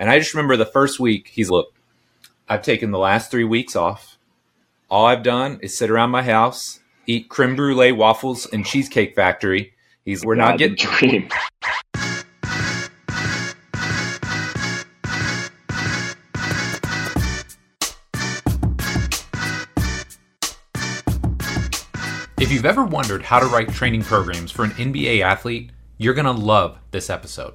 And I just remember the first week, he's look, I've taken the last three weeks off. All I've done is sit around my house, eat creme brulee waffles and cheesecake factory. He's we're not getting dream. If you've ever wondered how to write training programs for an NBA athlete, you're going to love this episode.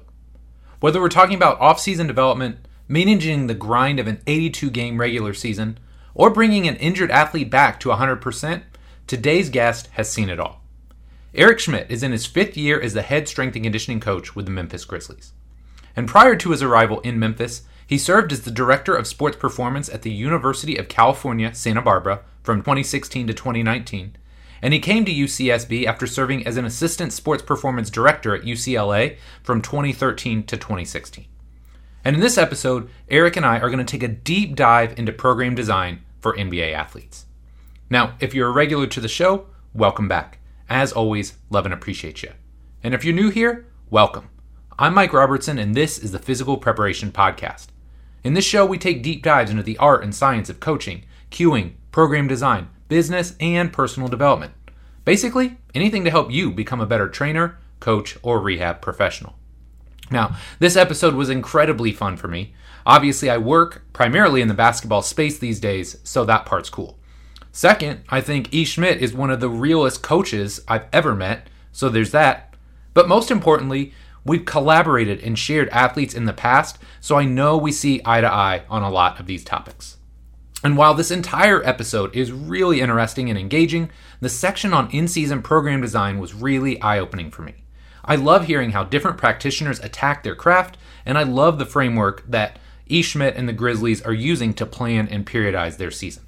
Whether we're talking about off-season development, managing the grind of an 82 game regular season, or bringing an injured athlete back to 100%, today's guest has seen it all. Eric Schmitt is in his fifth year as the head strength and conditioning coach with the Memphis Grizzlies. And prior to his arrival in Memphis, he served as the director of sports performance at the University of California, Santa Barbara from 2016 to 2019 and he came to UCSB after serving as an assistant sports performance director at UCLA from 2013 to 2016. And in this episode, Eric and I are going to take a deep dive into program design for NBA athletes. Now, if you're a regular to the show, welcome back. As always, love and appreciate you. And if you're new here, welcome. I'm Mike Robertson, and this is the Physical Preparation Podcast. In this show, we take deep dives into the art and science of coaching, cueing, program design, business, and personal development. Basically, anything to help you become a better trainer, coach, or rehab professional. Now, this episode was incredibly fun for me. Obviously, I work primarily in the basketball space these days, so that part's cool. Second, I think E. Schmitt is one of the realest coaches I've ever met, so there's that. But most importantly, we've collaborated and shared athletes in the past, so I know we see eye to eye on a lot of these topics. And while this entire episode is really interesting and engaging, the section on in season program design was really eye opening for me. I love hearing how different practitioners attack their craft, and I love the framework that E. Schmitt and the Grizzlies are using to plan and periodize their season.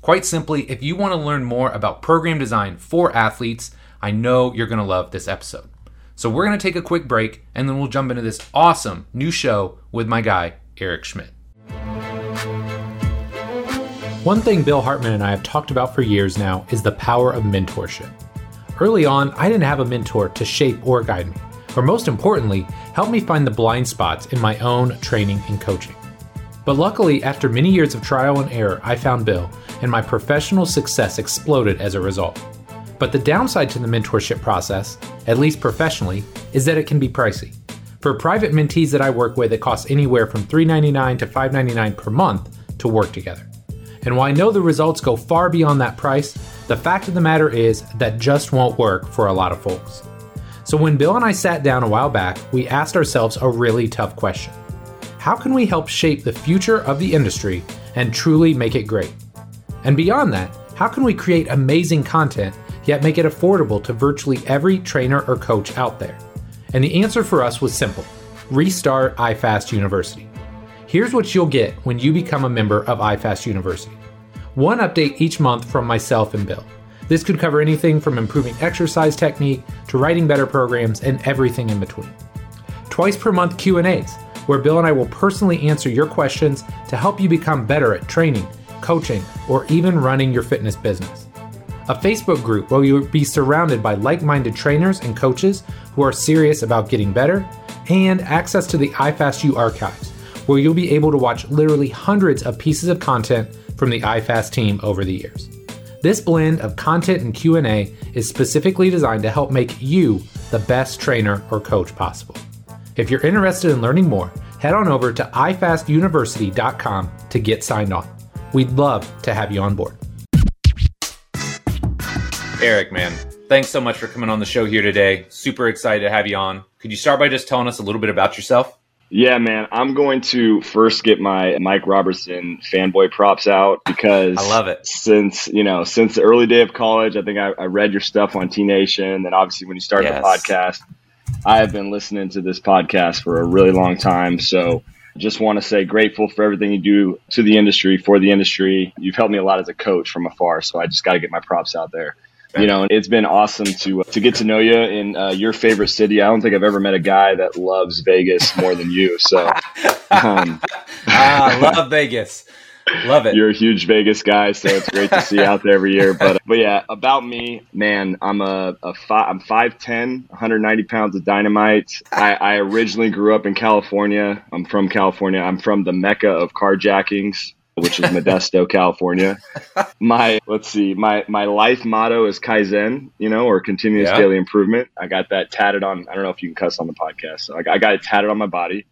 Quite simply, if you want to learn more about program design for athletes, I know you're going to love this episode. So, we're going to take a quick break and then we'll jump into this awesome new show with my guy, Eric Schmitt. One thing Bill Hartman and I have talked about for years now is the power of mentorship. Early on, I didn't have a mentor to shape or guide me, or most importantly, help me find the blind spots in my own training and coaching. But luckily, after many years of trial and error, I found Bill, and my professional success exploded as a result. But the downside to the mentorship process, at least professionally, is that it can be pricey. For private mentees that I work with, it costs anywhere from $3.99 to $5.99 per month to work together. And while I know the results go far beyond that price, the fact of the matter is that just won't work for a lot of folks. So when Bill and I sat down a while back, we asked ourselves a really tough question How can we help shape the future of the industry and truly make it great? And beyond that, how can we create amazing content yet make it affordable to virtually every trainer or coach out there? And the answer for us was simple restart iFast University. Here's what you'll get when you become a member of iFast University one update each month from myself and Bill. This could cover anything from improving exercise technique to writing better programs and everything in between. Twice per month Q&As, where Bill and I will personally answer your questions to help you become better at training, coaching, or even running your fitness business. A Facebook group where you'll be surrounded by like-minded trainers and coaches who are serious about getting better, and access to the iFastU archives, where you'll be able to watch literally hundreds of pieces of content from the iFast team over the years. This blend of content and Q&A is specifically designed to help make you the best trainer or coach possible. If you're interested in learning more, head on over to ifastuniversity.com to get signed on. We'd love to have you on board. Eric, man, thanks so much for coming on the show here today. Super excited to have you on. Could you start by just telling us a little bit about yourself? Yeah, man. I'm going to first get my Mike Robertson fanboy props out because I love it. Since you know, since the early day of college, I think I, I read your stuff on T Nation. and obviously when you started yes. the podcast, I have been listening to this podcast for a really long time. So just want to say grateful for everything you do to the industry, for the industry. You've helped me a lot as a coach from afar. So I just got to get my props out there you know, it's been awesome to to get to know you in uh, your favorite city. I don't think I've ever met a guy that loves Vegas more than you. So, um. I love Vegas. Love it. You're a huge Vegas guy, so it's great to see you out there every year. But but yeah, about me, man, I'm a, a five, I'm 5'10", 190 pounds of dynamite. I, I originally grew up in California. I'm from California. I'm from the mecca of carjackings which is Modesto, California. My let's see, my my life motto is Kaizen, you know, or continuous yeah. daily improvement. I got that tatted on. I don't know if you can cuss on the podcast. So I, I got it tatted on my body.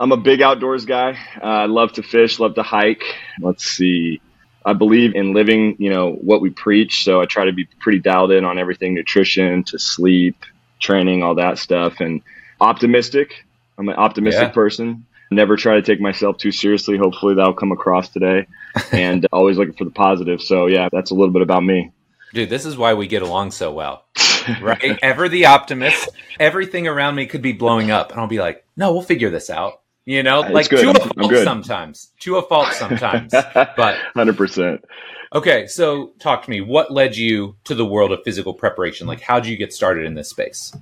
I'm a big outdoors guy. Uh, I love to fish, love to hike. Let's see. I believe in living, you know, what we preach. So I try to be pretty dialed in on everything nutrition to sleep, training, all that stuff, and optimistic. I'm an optimistic yeah. person. Never try to take myself too seriously. Hopefully that'll come across today. and uh, always looking for the positive. So yeah, that's a little bit about me. Dude, this is why we get along so well. right? Ever the optimist. Everything around me could be blowing up, and I'll be like, "No, we'll figure this out." You know, it's like good. to a fault sometimes, to a fault sometimes, but hundred percent. Okay, so talk to me. What led you to the world of physical preparation? Like, how did you get started in this space?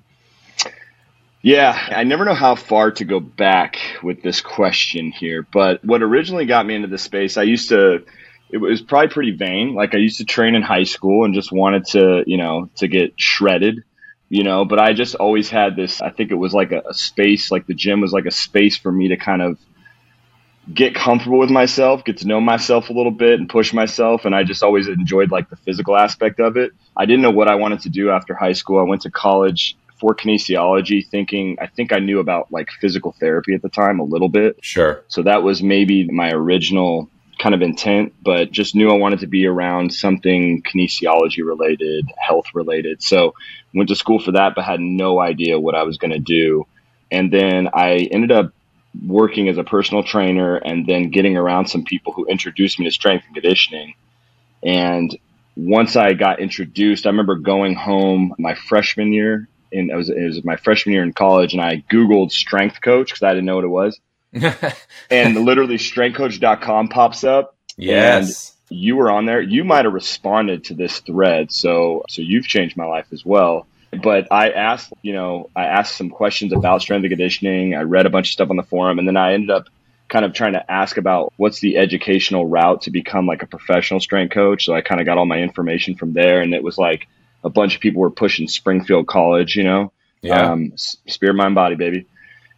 Yeah, I never know how far to go back with this question here, but what originally got me into this space, I used to it was probably pretty vain. Like I used to train in high school and just wanted to, you know, to get shredded, you know, but I just always had this, I think it was like a, a space, like the gym was like a space for me to kind of get comfortable with myself, get to know myself a little bit and push myself. And I just always enjoyed like the physical aspect of it. I didn't know what I wanted to do after high school. I went to college for kinesiology thinking I think I knew about like physical therapy at the time a little bit. Sure. So that was maybe my original kind of intent, but just knew I wanted to be around something kinesiology related, health related. So went to school for that, but had no idea what I was going to do. And then I ended up working as a personal trainer and then getting around some people who introduced me to strength and conditioning. And once I got introduced, I remember going home my freshman year and it was, it was my freshman year in college and I Googled strength coach because I didn't know what it was. and literally strengthcoach.com pops up. Yes. you were on there. You might have responded to this thread. So, so you've changed my life as well. But I asked, you know, I asked some questions about strength and conditioning. I read a bunch of stuff on the forum and then I ended up kind of trying to ask about what's the educational route to become like a professional strength coach. So I kind of got all my information from there and it was like a bunch of people were pushing Springfield College, you know, yeah. um, spirit, mind, body, baby.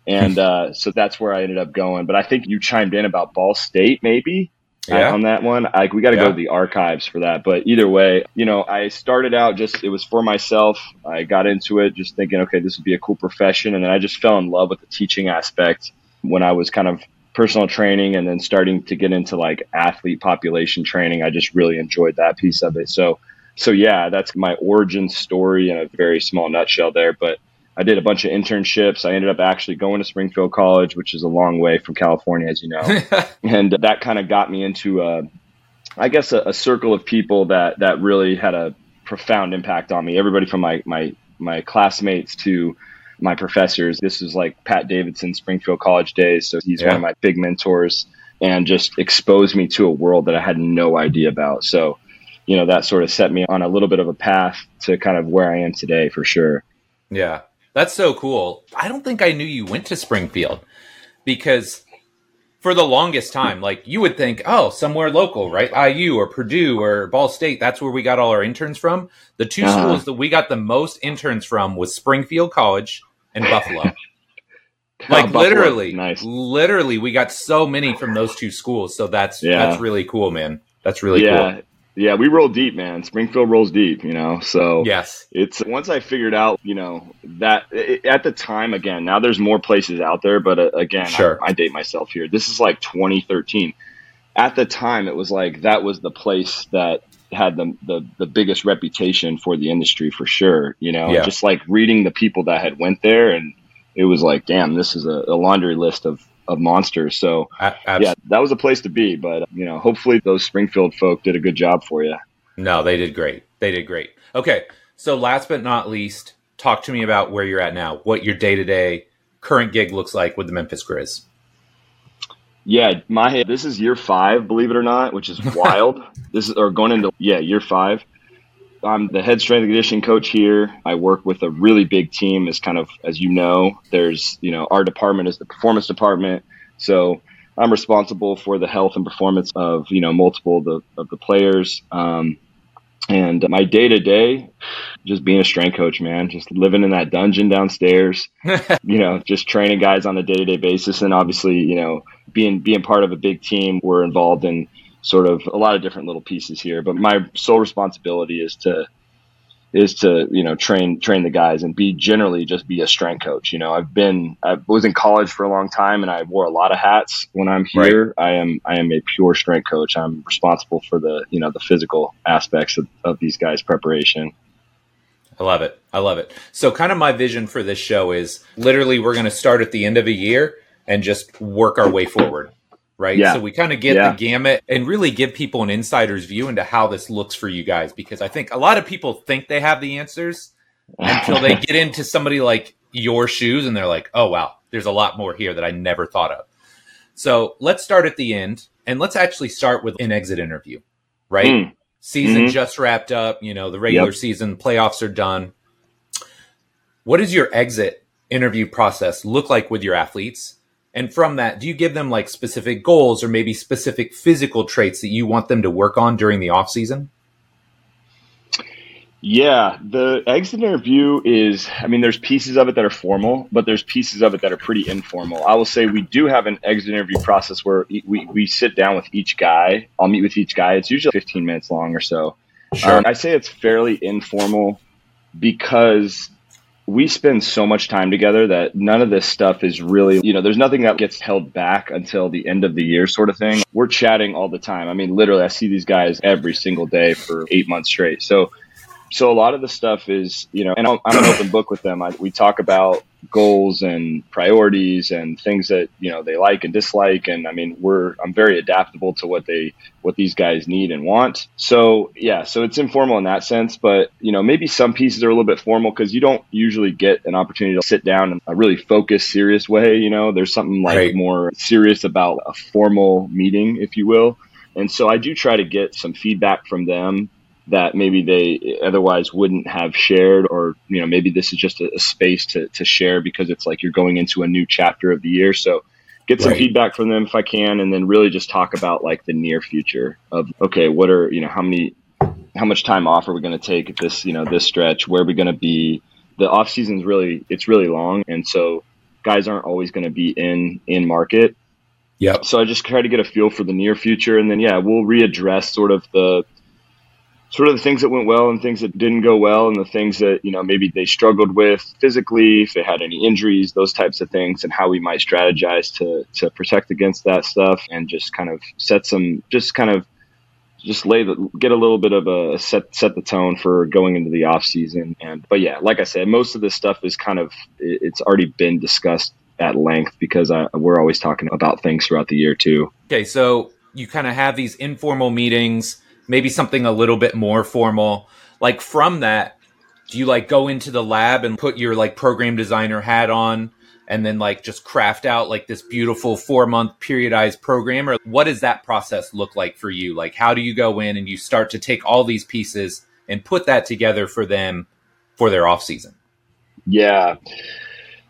And uh, so that's where I ended up going. But I think you chimed in about Ball State, maybe. Uh, yeah. on that one. Like we got to yeah. go to the archives for that. But either way, you know, I started out just it was for myself. I got into it just thinking, okay, this would be a cool profession, and then I just fell in love with the teaching aspect when I was kind of personal training and then starting to get into like athlete population training. I just really enjoyed that piece of it. So, so yeah, that's my origin story in a very small nutshell there. But I did a bunch of internships. I ended up actually going to Springfield College, which is a long way from California, as you know. and that kind of got me into, a, I guess, a, a, circle of people that, that really had a profound impact on me. Everybody from my, my, my classmates to my professors. This is like Pat Davidson, Springfield College days. So he's yeah. one of my big mentors and just exposed me to a world that I had no idea about. So, you know, that sort of set me on a little bit of a path to kind of where I am today for sure. Yeah. That's so cool. I don't think I knew you went to Springfield because for the longest time, like you would think, oh, somewhere local, right? IU or Purdue or Ball State. That's where we got all our interns from. The 2 uh-huh. schools that we got the most interns from was Springfield College and Buffalo. like oh, literally, nice. literally, we got so many from those two schools. So that's yeah. that's really cool, man. That's really yeah. cool. Yeah, we roll deep, man. Springfield rolls deep, you know. So yes, it's once I figured out, you know, that it, at the time, again, now there's more places out there, but uh, again, sure. I, I date myself here. This is like 2013. At the time, it was like that was the place that had the, the the biggest reputation for the industry for sure. You know, yeah. just like reading the people that had went there, and it was like, damn, this is a, a laundry list of of monsters. So yeah, that was a place to be. But you know, hopefully those Springfield folk did a good job for you. No, they did great. They did great. Okay, so last but not least, talk to me about where you're at now. What your day to day current gig looks like with the Memphis Grizz. Yeah, my this is year five, believe it or not, which is wild. this is or going into yeah year five. I'm the head strength and conditioning coach here. I work with a really big team. As kind of as you know, there's you know our department is the performance department. So I'm responsible for the health and performance of you know multiple of the, of the players. Um, and my day to day, just being a strength coach, man, just living in that dungeon downstairs, you know, just training guys on a day to day basis. And obviously, you know, being, being part of a big team, we're involved in sort of a lot of different little pieces here, but my sole responsibility is to, is to you know train train the guys and be generally just be a strength coach. You know, I've been I was in college for a long time and I wore a lot of hats. When I'm here, right. I am I am a pure strength coach. I'm responsible for the you know the physical aspects of, of these guys' preparation. I love it. I love it. So, kind of my vision for this show is literally we're going to start at the end of a year and just work our way forward right? Yeah. So we kind of get yeah. the gamut and really give people an insider's view into how this looks for you guys because I think a lot of people think they have the answers until they get into somebody like your shoes and they're like, "Oh wow, there's a lot more here that I never thought of." So, let's start at the end and let's actually start with an exit interview, right? Mm. Season mm-hmm. just wrapped up, you know, the regular yep. season, playoffs are done. What does your exit interview process look like with your athletes? And from that, do you give them like specific goals or maybe specific physical traits that you want them to work on during the off season? Yeah, the exit interview is, I mean, there's pieces of it that are formal, but there's pieces of it that are pretty informal. I will say we do have an exit interview process where we, we sit down with each guy. I'll meet with each guy. It's usually 15 minutes long or so. Sure. Um, I say it's fairly informal because we spend so much time together that none of this stuff is really, you know, there's nothing that gets held back until the end of the year sort of thing. We're chatting all the time. I mean, literally, I see these guys every single day for eight months straight. So, so a lot of the stuff is, you know, and I'm, an open book with them. I, we talk about goals and priorities and things that you know they like and dislike. And i mean we're i'm very adaptable to what they what these guys need and want. So yeah so it's informal in that sense. But you know maybe some pieces are a little bit formal because you don't usually get an opportunity to sit down in a really focused serious way you know? There's something like right. more serious about a formal meeting if you will. And so i do try to get some feedback from them that maybe they otherwise wouldn't have shared or you know maybe this is just a, a, space to, to share because it's like you're going into a new chapter of the year. So get some right. feedback from them if i can and then really just talk about like the near future of okay what are you know how many how much time off are we going to take at this you know this stretch? Where are we going to be? The off season is really it's really long and so guys aren't always going to be in in market. Yeah so i just try to get a feel for the near future and then yeah we'll readdress sort of the sort of the things that went well and things that didn't go well and the things that you know maybe they struggled with physically if they had any injuries those types of things and how we might strategize to to protect against that stuff and just kind of set some just kind of just lay the get a little bit of a set set the tone for going into the off season. And but yeah like i said most of this stuff is kind of it's already been discussed at length because I, we're always talking about things throughout the year too. Okay so you kind of have these informal meetings maybe something a little bit more formal. Like from that, do you like go into the lab and put your like program designer hat on and then like just craft out like this beautiful four month periodized program? Or what does that process look like for you? Like how do you go in and you start to take all these pieces and put that together for them for their off season? Yeah.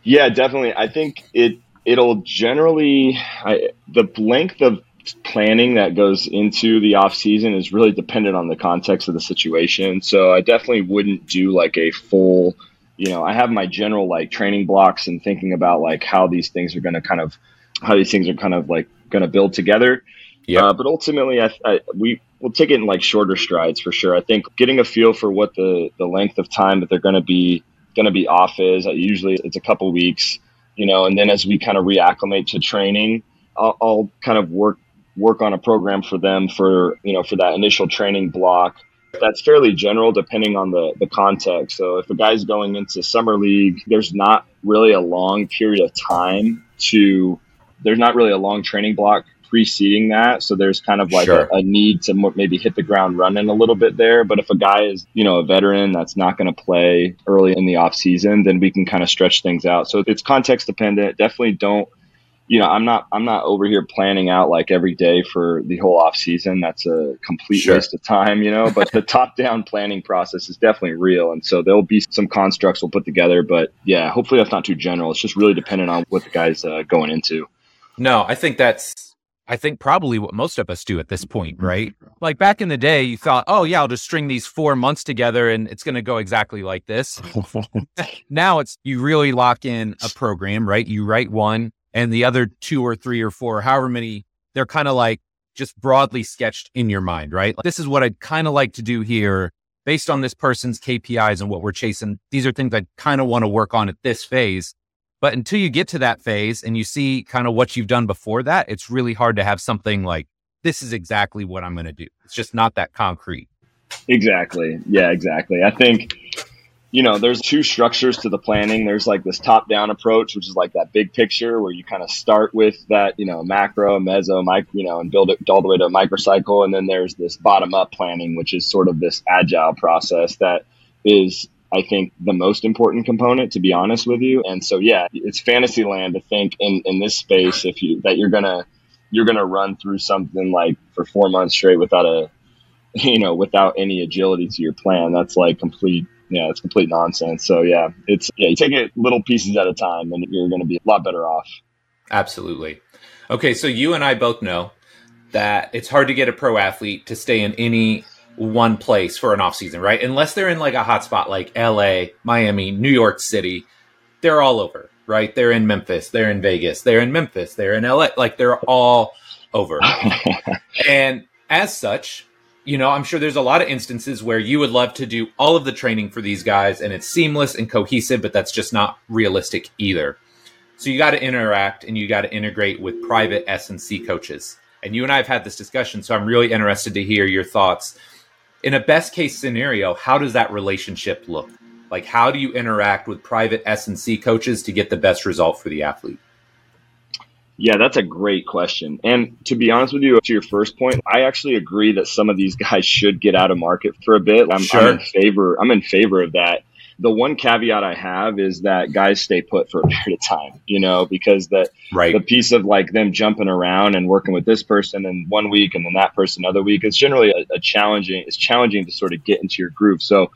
Yeah definitely. I think it it'll generally I, the length of planning that goes into the off season is really dependent on the context of the situation. So I definitely wouldn't do like a full, you know, I have my general like training blocks and thinking about like how these things are going to kind of, how these things are kind of like going to build together. Yeah. Uh, but ultimately, I, I, we will take it in like shorter strides for sure. I think getting a feel for what the the length of time that they're going to be going to be off is. Usually, it's a couple weeks, you know, and then as we kind of reacclimate to training, I'll, I'll kind of work work on a program for them for you know for that initial training block that's fairly general depending on the, the context. So if a guy's going into summer league, there's not really a long period of time to, there's not really a long training block preceding that. So there's kind of like sure. a, a, need to maybe hit the ground running a little bit there. But if a guy is, you know, a veteran that's not going to play early in the off season, then we can kind of stretch things out. So it's context dependent. Definitely don't you know, I'm not I'm not over here planning out like every day for the whole off season. That's a complete sure. waste of time, you know. But the top down planning process is definitely real, and so there'll be some constructs we'll put together. But yeah, hopefully that's not too general. It's just really dependent on what the guy's uh, going into. No, I think that's I think probably what most of us do at this point, right? Like back in the day, you thought, oh, yeah, I'll just string these four months together and it's going to go exactly like this. now it's you really lock in a program, right? You write one and the other two or three or four, however many, they're kind of like just broadly sketched in your mind, right? Like, this is what I'd kind of like to do here based on this person's KPIs and what we're chasing. These are things I kind of want to work on at this phase. But until you get to that phase and you see kind of what you've done before that, it's really hard to have something like, this is exactly what I'm going to do. It's just not that concrete. Exactly. Yeah, exactly. I think, you know, there's two structures to the planning. There's like this top down approach, which is like that big picture where you kind of start with that, you know, macro, meso, micro, you know, and build it all the way to a microcycle. And then there's this bottom up planning, which is sort of this agile process that is I think, the most important component, to be honest with you. And so, yeah, it's fantasy land to think in, in this space if you that you're gonna you're gonna run through something like for four months straight without a you know without any agility to your plan. That's like complete yeah, it's complete nonsense. So yeah, it's yeah, you take it little pieces at a time, and you're going to be a lot better off. Absolutely. Okay, so you and I both know that it's hard to get a pro athlete to stay in any one place for an off season, right? Unless they're in like a hotspot like LA, Miami, New York City, they're all over, right? They're in Memphis, they're in Vegas, they're in Memphis, they're in LA, like they're all over. and as such, you know, I'm sure there's a lot of instances where you would love to do all of the training for these guys and it's seamless and cohesive, but that's just not realistic either. So you got to interact and you got to integrate with private S&C coaches. And you and I have had this discussion, so I'm really interested to hear your thoughts in a best case scenario, how does that relationship look? Like, how do you interact with private S and C coaches to get the best result for the athlete? Yeah, that's a great question. And to be honest with you, to your first point, I actually agree that some of these guys should get out of market for a bit. I'm, sure. I'm in favor. I'm in favor of that the one caveat I have is that guys stay put for a period of time, you know, because the right. the piece of like them jumping around and working with this person and one week and then that person another week, it's generally a, a challenging. It's challenging to sort of get into your groove. So,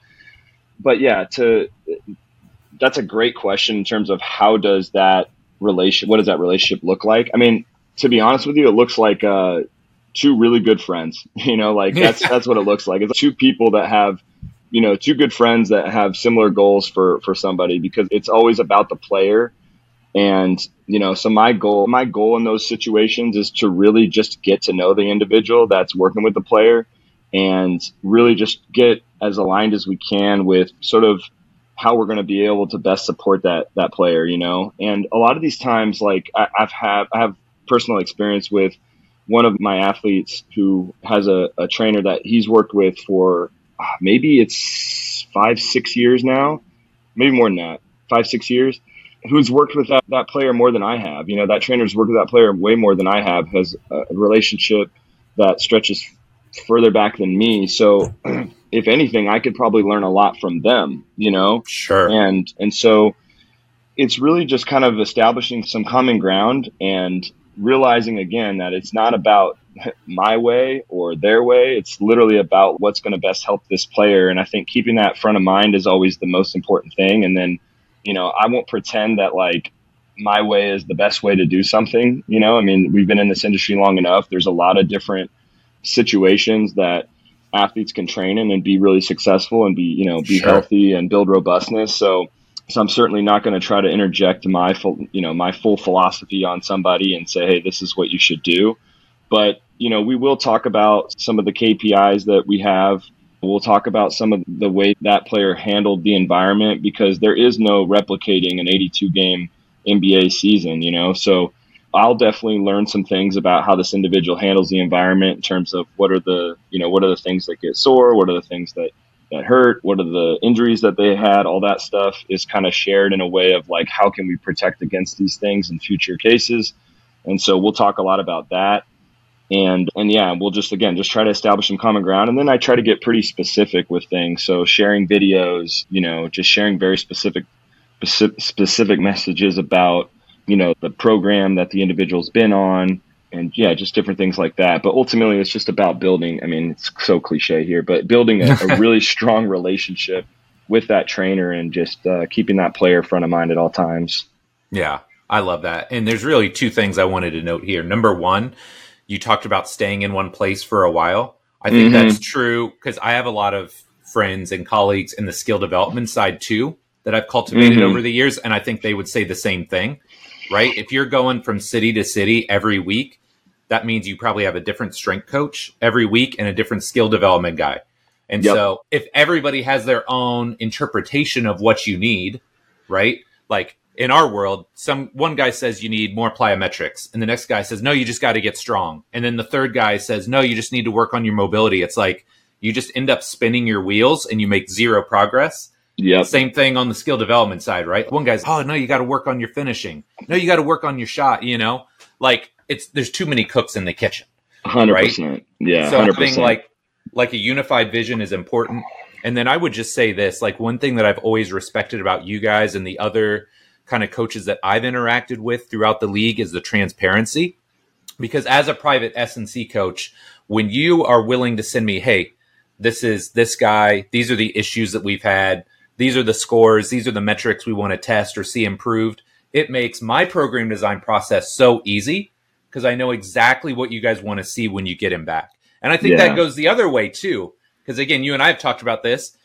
but yeah, to that's a great question in terms of how does that relation, what does that relationship look like? I mean, to be honest with you, it looks like uh, two really good friends. You know, like that's that's what it looks like. It's two people that have you know, two good friends that have similar goals for for somebody because it's always about the player. And you know, so my goal, my goal in those situations is to really just get to know the individual that's working with the player, and really just get as aligned as we can with sort of how we're going to be able to best support that that player. You know, and a lot of these times, like I, I've had, I have personal experience with one of my athletes who has a, a trainer that he's worked with for uh, maybe it's five, six years now, maybe more than that, five, six years, who's worked with that, that player more than I have. You know, that trainer's worked with that player way more than I have, has a relationship that stretches further back than me. So, if anything, I could probably learn a lot from them, you know? Sure. And, and so it's really just kind of establishing some common ground and realizing again that it's not about my way or their way. It's literally about what's going to best help this player. And I think keeping that front of mind is always the most important thing. And then, you know, I won't pretend that like my way is the best way to do something. You know, I mean, we've been in this industry long enough. There's a lot of different situations that athletes can train in and be really successful and be, you know, be sure. healthy and build robustness. So, so I'm certainly not going to try to interject my full, you know, my full philosophy on somebody and say, hey, this is what you should do. But you know, we will talk about some of the KPIs that we have. We'll talk about some of the way that player handled the environment because there is no replicating an 82 game NBA season, you know. So I'll definitely learn some things about how this individual handles the environment in terms of what are the, you know, what are the things that get sore, what are the things that that hurt, what are the injuries that they had, all that stuff is kind of shared in a way of like how can we protect against these things in future cases. And so we'll talk a lot about that and and yeah we'll just again just try to establish some common ground and then i try to get pretty specific with things so sharing videos you know just sharing very specific specific messages about you know the program that the individual's been on and yeah just different things like that but ultimately it's just about building i mean it's so cliche here but building a, a really strong relationship with that trainer and just uh, keeping that player front of mind at all times yeah i love that and there's really two things i wanted to note here number one you talked about staying in one place for a while. I think mm-hmm. that's true because I have a lot of friends and colleagues in the skill development side too that I've cultivated mm-hmm. over the years. And I think they would say the same thing, right? If you're going from city to city every week, that means you probably have a different strength coach every week and a different skill development guy. And yep. so if everybody has their own interpretation of what you need, right? Like in our world, some one guy says you need more plyometrics, and the next guy says no, you just got to get strong, and then the third guy says no, you just need to work on your mobility. It's like you just end up spinning your wheels and you make zero progress. Yeah. Same thing on the skill development side, right? One guy's, oh no, you got to work on your finishing. No, you got to work on your shot. You know, like it's there's too many cooks in the kitchen. Hundred right? percent. Yeah. So 100%. having like like a unified vision is important. And then I would just say this, like one thing that I've always respected about you guys and the other kind of coaches that I've interacted with throughout the league is the transparency. Because as a private S&C coach, when you are willing to send me, hey, this is this guy, these are the issues that we've had, these are the scores, these are the metrics we want to test or see improved, it makes my program design process so easy because I know exactly what you guys want to see when you get him back. And I think yeah. that goes the other way too. Because again, you and I have talked about this.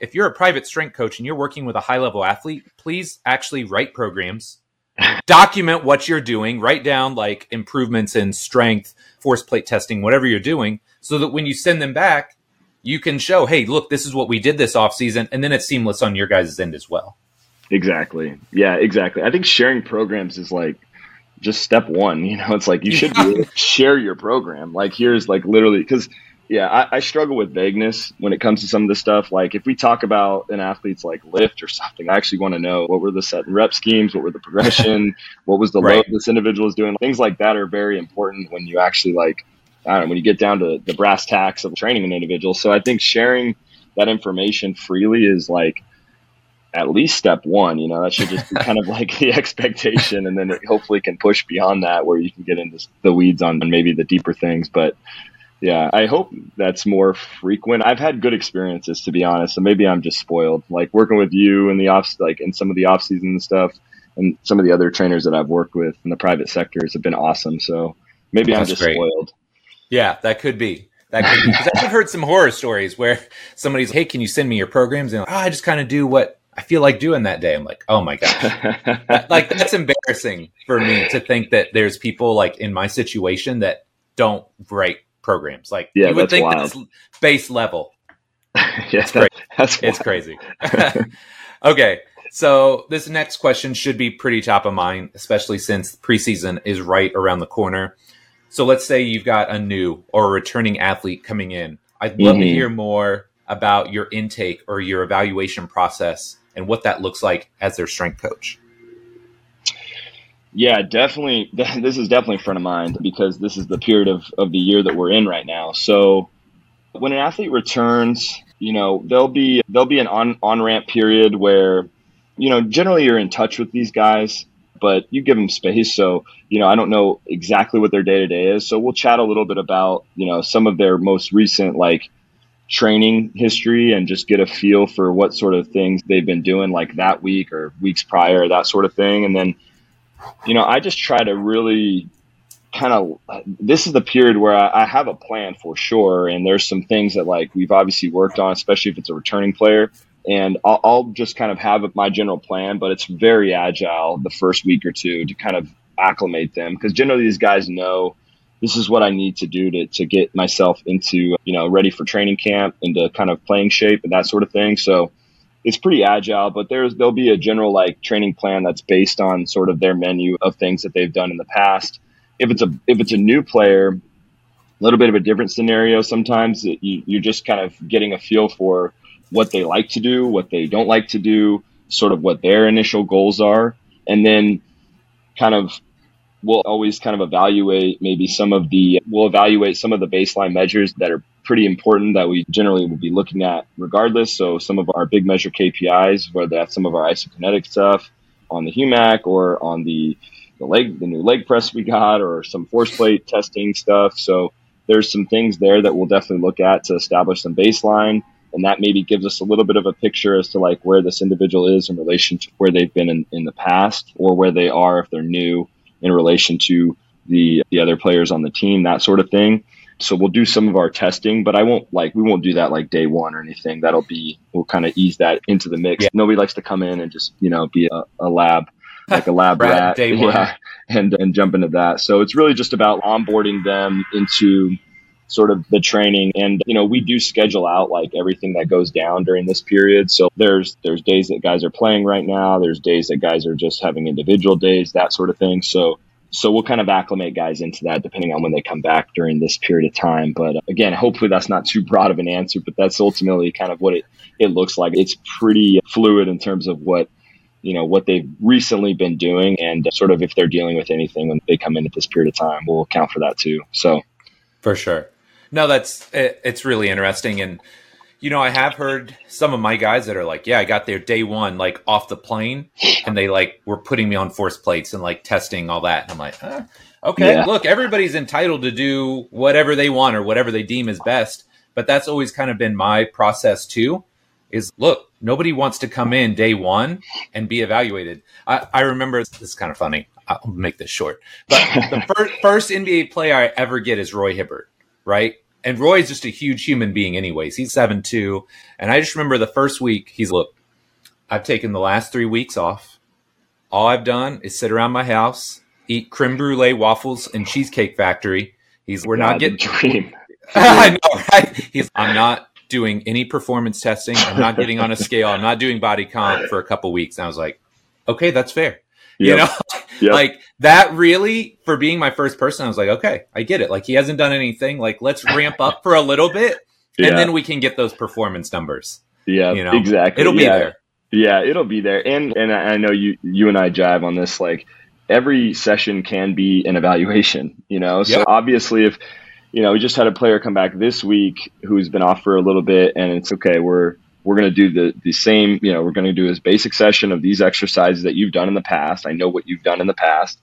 If you're a private strength coach and you're working with a high level athlete, please actually write programs, document what you're doing, write down like improvements in strength, force plate testing, whatever you're doing, so that when you send them back, you can show, hey, look, this is what we did this off season, and then it's seamless on your guys' end as well. Exactly. Yeah, exactly. I think sharing programs is like just step one. You know, it's like you should share your program. Like here's like literally because yeah, I, I, struggle with vagueness when it comes to some of this stuff. Like if we talk about an athlete's like lift or something, I actually want to know what were the set and rep schemes, what were the progression, what was the right. load this individual is doing. Things like that are very important when you actually like I don't know when you get down to the brass tacks of training an individual. So I think sharing that information freely is like at least step one. You know, that should just be kind of like the expectation, and then it hopefully can push beyond that where you can get into the weeds on maybe the deeper things. But yeah, I hope that's more frequent. I've had good experiences to be honest, so maybe I'm just spoiled. Like working with you in the off, like in some of the off season stuff, and some of the other trainers that I've worked with in the private sectors have been awesome. So maybe that's I'm just great. spoiled. Yeah, that could be. That could be. I've heard some horror stories where somebody's, "Hey, can you send me your programs?" And like, oh, I just kind of do what I feel like doing that day. I'm like, oh my gosh. like that's embarrassing for me to think that there's people like in my situation that don't write programs. Like yeah, you would think wild. that's base level. yeah, crazy. that's it's crazy. okay. So this next question should be pretty top of mind, especially since preseason is right around the corner. So let's say you've got a new or a returning athlete coming in. I'd love mm-hmm. to hear more about your intake or your evaluation process and what that looks like as their strength coach. Yeah, definitely. This is definitely front of mind because this is the period of, of the year that we're in right now. So when an athlete returns, you know, there'll be there'll be an on on ramp period where, you know, generally you're in touch with these guys, but you give them space. So, you know, I don't know exactly what their day to day is. So we'll chat a little bit about, you know, some of their most recent like training history and just get a feel for what sort of things they've been doing like that week or weeks prior, that sort of thing. And then, you know, I just try to really kind of this is the period where I, I, have a plan for sure and there's some things that like we've obviously worked on especially if it's a returning player and I'll, I'll just kind of have my general plan but it's very agile the first week or two to kind of acclimate them because generally these guys know this is what I need to do to, to get myself into, you know, ready for training camp, into kind of playing shape and that sort of thing. So it's pretty agile, but there's, there'll be a general like training plan that's based on sort of their menu of things that they've done in the past. If it's a, if it's a new player, a little bit of a different scenario. Sometimes you, you're just kind of getting a feel for what they like to do, what they don't like to do, sort of what their initial goals are. And then kind of we'll always kind of evaluate maybe some of the we'll evaluate some of the baseline measures that are pretty important that we generally will be looking at regardless. So some of our big measure KPIs, whether that's some of our isokinetic stuff on the HUMAC or on the the leg the new leg press we got or some force plate testing stuff. So there's some things there that we'll definitely look at to establish some baseline. And that maybe gives us a little bit of a picture as to like where this individual is in relation to where they've been in, in the past or where they are if they're new in relation to the the other players on the team, that sort of thing. So we'll do some of our testing, but I won't like we won't do that like day one or anything. That'll be we'll kind of ease that into the mix. Yeah. Nobody likes to come in and just you know be a, a lab like a lab rat, rat yeah, and and jump into that. So it's really just about onboarding them into sort of the training and you know we do schedule out like everything that goes down during this period so there's there's days that guys are playing right now there's days that guys are just having individual days that sort of thing so so we'll kind of acclimate guys into that depending on when they come back during this period of time. But uh, again, hopefully that's not too broad of an answer, but that's ultimately kind of what it, it looks like. It's pretty fluid in terms of what, you know, what they've recently been doing and sort of if they're dealing with anything when they come in at this period of time, we'll account for that too. So for sure. No, that's, it, it's really interesting. And, you know, I have heard some of my guys that are like, yeah, I got there day one, like off the plane, and they like were putting me on force plates and like testing all that. And I'm like, okay, yeah. look, everybody's entitled to do whatever they want or whatever they deem is best. But that's always kind of been my process too. Is look, nobody wants to come in day one and be evaluated. I, I remember this is kind of funny. I'll make this short, but the first, first NBA player I ever get is Roy Hibbert, right? And Roy's just a huge human being, anyways. He's seven two, and I just remember the first week. He's look, I've taken the last three weeks off. All I've done is sit around my house, eat creme brulee waffles and cheesecake factory. He's we're not getting dream. I know, right? He's I'm not doing any performance testing. I'm not getting on a scale. I'm not doing body comp for a couple weeks. And I was like, okay, that's fair. Yep. You know, yep. like that really for being my first person, I was like, okay, I get it. Like he hasn't done anything. Like let's ramp up for a little bit and then we can get those performance numbers. Yeah, you know, exactly. It'll be yeah. there. Yeah, it'll be there. And and I know you you and I jive on this. Like every session can be an evaluation. You know, so yep. obviously if you know we just had a player come back this week who's been off for a little bit, and it's okay. We're we're going to do the, the same, you know, we're going to do this basic session of these exercises that you've done in the past. I know what you've done in the past.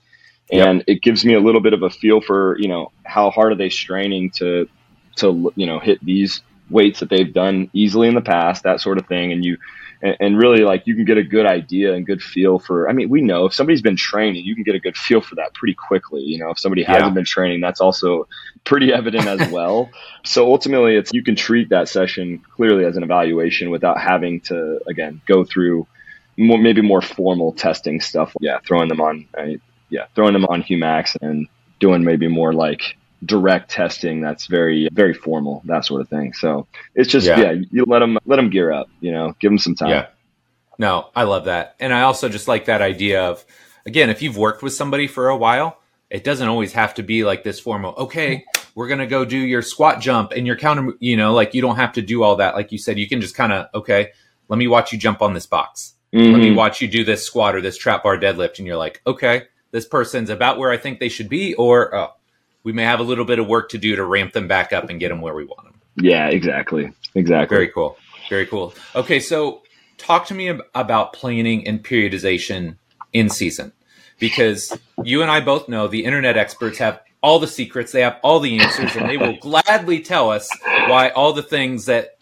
And yep. it gives me a little bit of a feel for, you know, how hard are they straining to, to, you know, hit these weights that they've done easily in the past, that sort of thing. And you, and, and, really like you can get a good idea and good feel for i mean we know if somebody's been training you can get a good feel for that pretty quickly you know? If somebody hasn't been training that's also pretty evident as well. So ultimately it's you can treat that session clearly as an evaluation without having to again go through more, maybe more formal testing stuff. Yeah throwing them on uh, yeah throwing them on HUMACs and doing maybe more like direct testing that's very very formal that sort of thing so it's just yeah. yeah. you let them let them gear up you know give them some time yeah no i love that and i also just like that idea of again if you've worked with somebody for a while it doesn't always have to be like this formal okay we're going to go do your squat jump and your counter you know like you don't have to do all that like you said you can just kind of okay let me watch you jump on this box mm-hmm. let me watch you do this squat or this trap bar deadlift and you're like okay this person's about where i think they should be or oh, we may have a little bit of work to do to ramp them back up and get them where we want them. Yeah, exactly. Exactly. Very cool. Very cool. Okay, so talk to me about planning and periodization in season because you and I both know the internet experts have all the secrets, they have all the answers, and they will gladly tell us why all the things that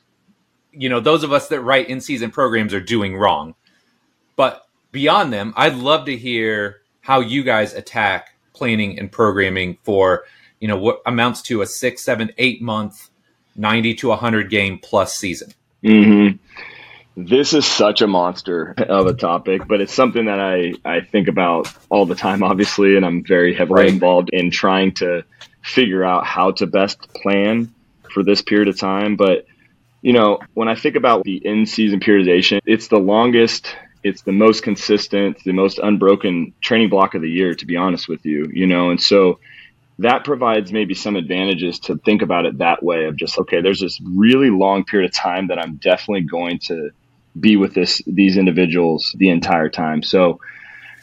you know those of us that write in season programs are doing wrong. But beyond them, I'd love to hear how you guys attack planning and programming for you know what amounts to a six, seven, eight month, ninety to hundred game plus season. Mm-hmm. This is such a monster of a topic, but it's something that I I think about all the time, obviously, and I'm very heavily right. involved in trying to figure out how to best plan for this period of time. But you know, when I think about the in season periodization, it's the longest it's the most consistent, the most unbroken training block of the year, to be honest with you, you know, and so that provides maybe some advantages to think about it that way of just, okay, there's this really long period of time that I'm definitely going to be with this, these individuals the entire time. So,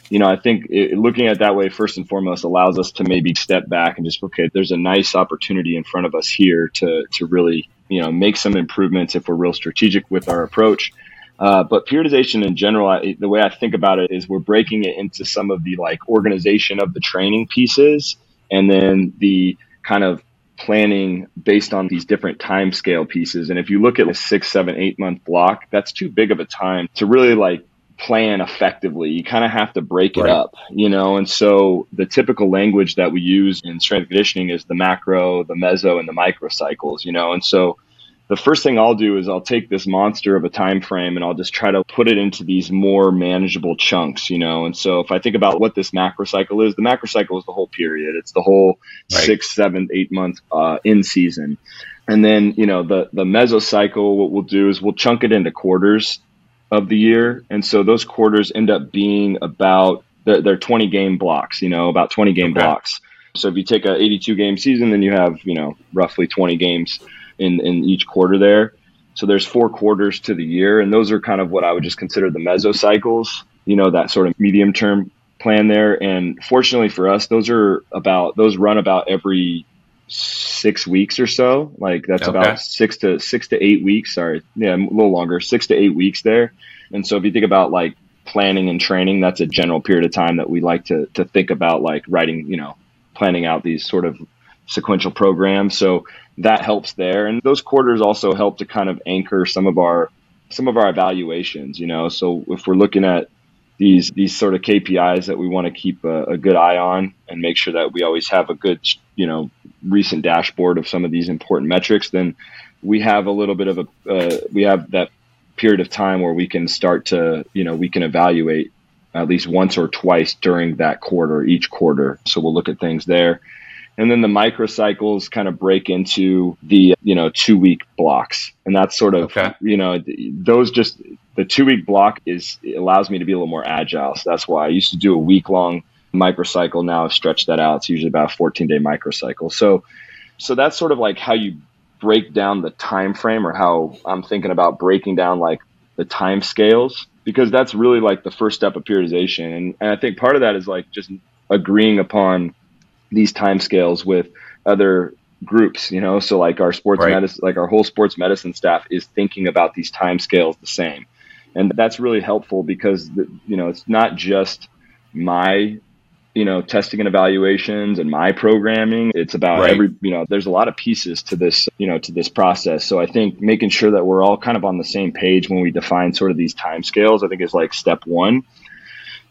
you know, I think it, looking at that way, first and foremost, allows us to maybe step back and just, okay, there's a nice opportunity in front of us here to, to really, you know, make some improvements if we're real strategic with our approach uh, but periodization in general, I, the way I think about it is we're breaking it into some of the like organization of the training pieces and then the kind of planning based on these different time scale pieces. And if you look at a six, seven, eight month block, that's too big of a time to really like plan effectively. You kind of have to break right. it up, you know? And so the typical language that we use in strength conditioning is the macro, the meso, and the micro cycles, you know? And so the first thing I'll do is I'll take this monster of a time frame and I'll just try to put it into these more manageable chunks, you know. And so if I think about what this macro cycle is, the macro cycle is the whole period. It's the whole right. six, seven, eight month uh, in season. And then, you know, the the mesocycle, what we'll do is we'll chunk it into quarters of the year. And so those quarters end up being about they're, they're 20 game blocks, you know, about 20 game okay. blocks. So if you take a 82 game season, then you have, you know, roughly 20 games in, in each quarter there. So there's four quarters to the year, and those are kind of what I would just consider the mesocycles, you know, that sort of medium term plan there. And fortunately for us, those are about those run about every six weeks or so. Like that's okay. about six to six to eight weeks. Sorry, yeah, a little longer, six to eight weeks there. And so if you think about like planning and training, that's a general period of time that we like to to think about like writing, you know, planning out these sort of sequential programs. So that helps there. And those quarters also help to kind of anchor some of our some of our evaluations, you know. So if we're looking at these these sort of KPIs that we want to keep a, a, good eye on and make sure that we always have a good, you know, recent dashboard of some of these important metrics, then we have a little bit of a uh, we have that period of time where we can start to, you know, we can evaluate at least once or twice during that quarter, each quarter. So we'll look at things there. And then the microcycles kind of break into the, you know, two week blocks. And that's sort of, okay. you know, those just, the two week block is, allows me to be a little more agile. So that's why I used to do a week long microcycle. Now I've stretched that out. It's usually about a 14 day microcycle. So, so that's sort of like how you break down the time frame or how I'm thinking about breaking down like the time scales because that's really like the first step of periodization. And, and I think part of that is like just agreeing upon these time scales with other groups, you know, so like our sports right. medicine, like our whole sports medicine staff is thinking about these time scales the same. And that's really helpful because, the, you know, it's not just my, you know, testing and evaluations and my programming. It's about right. every, you know, there's a lot of pieces to this, you know, to this process. So I think making sure that we're all kind of on the same page when we define sort of these time scales, I think is like step one.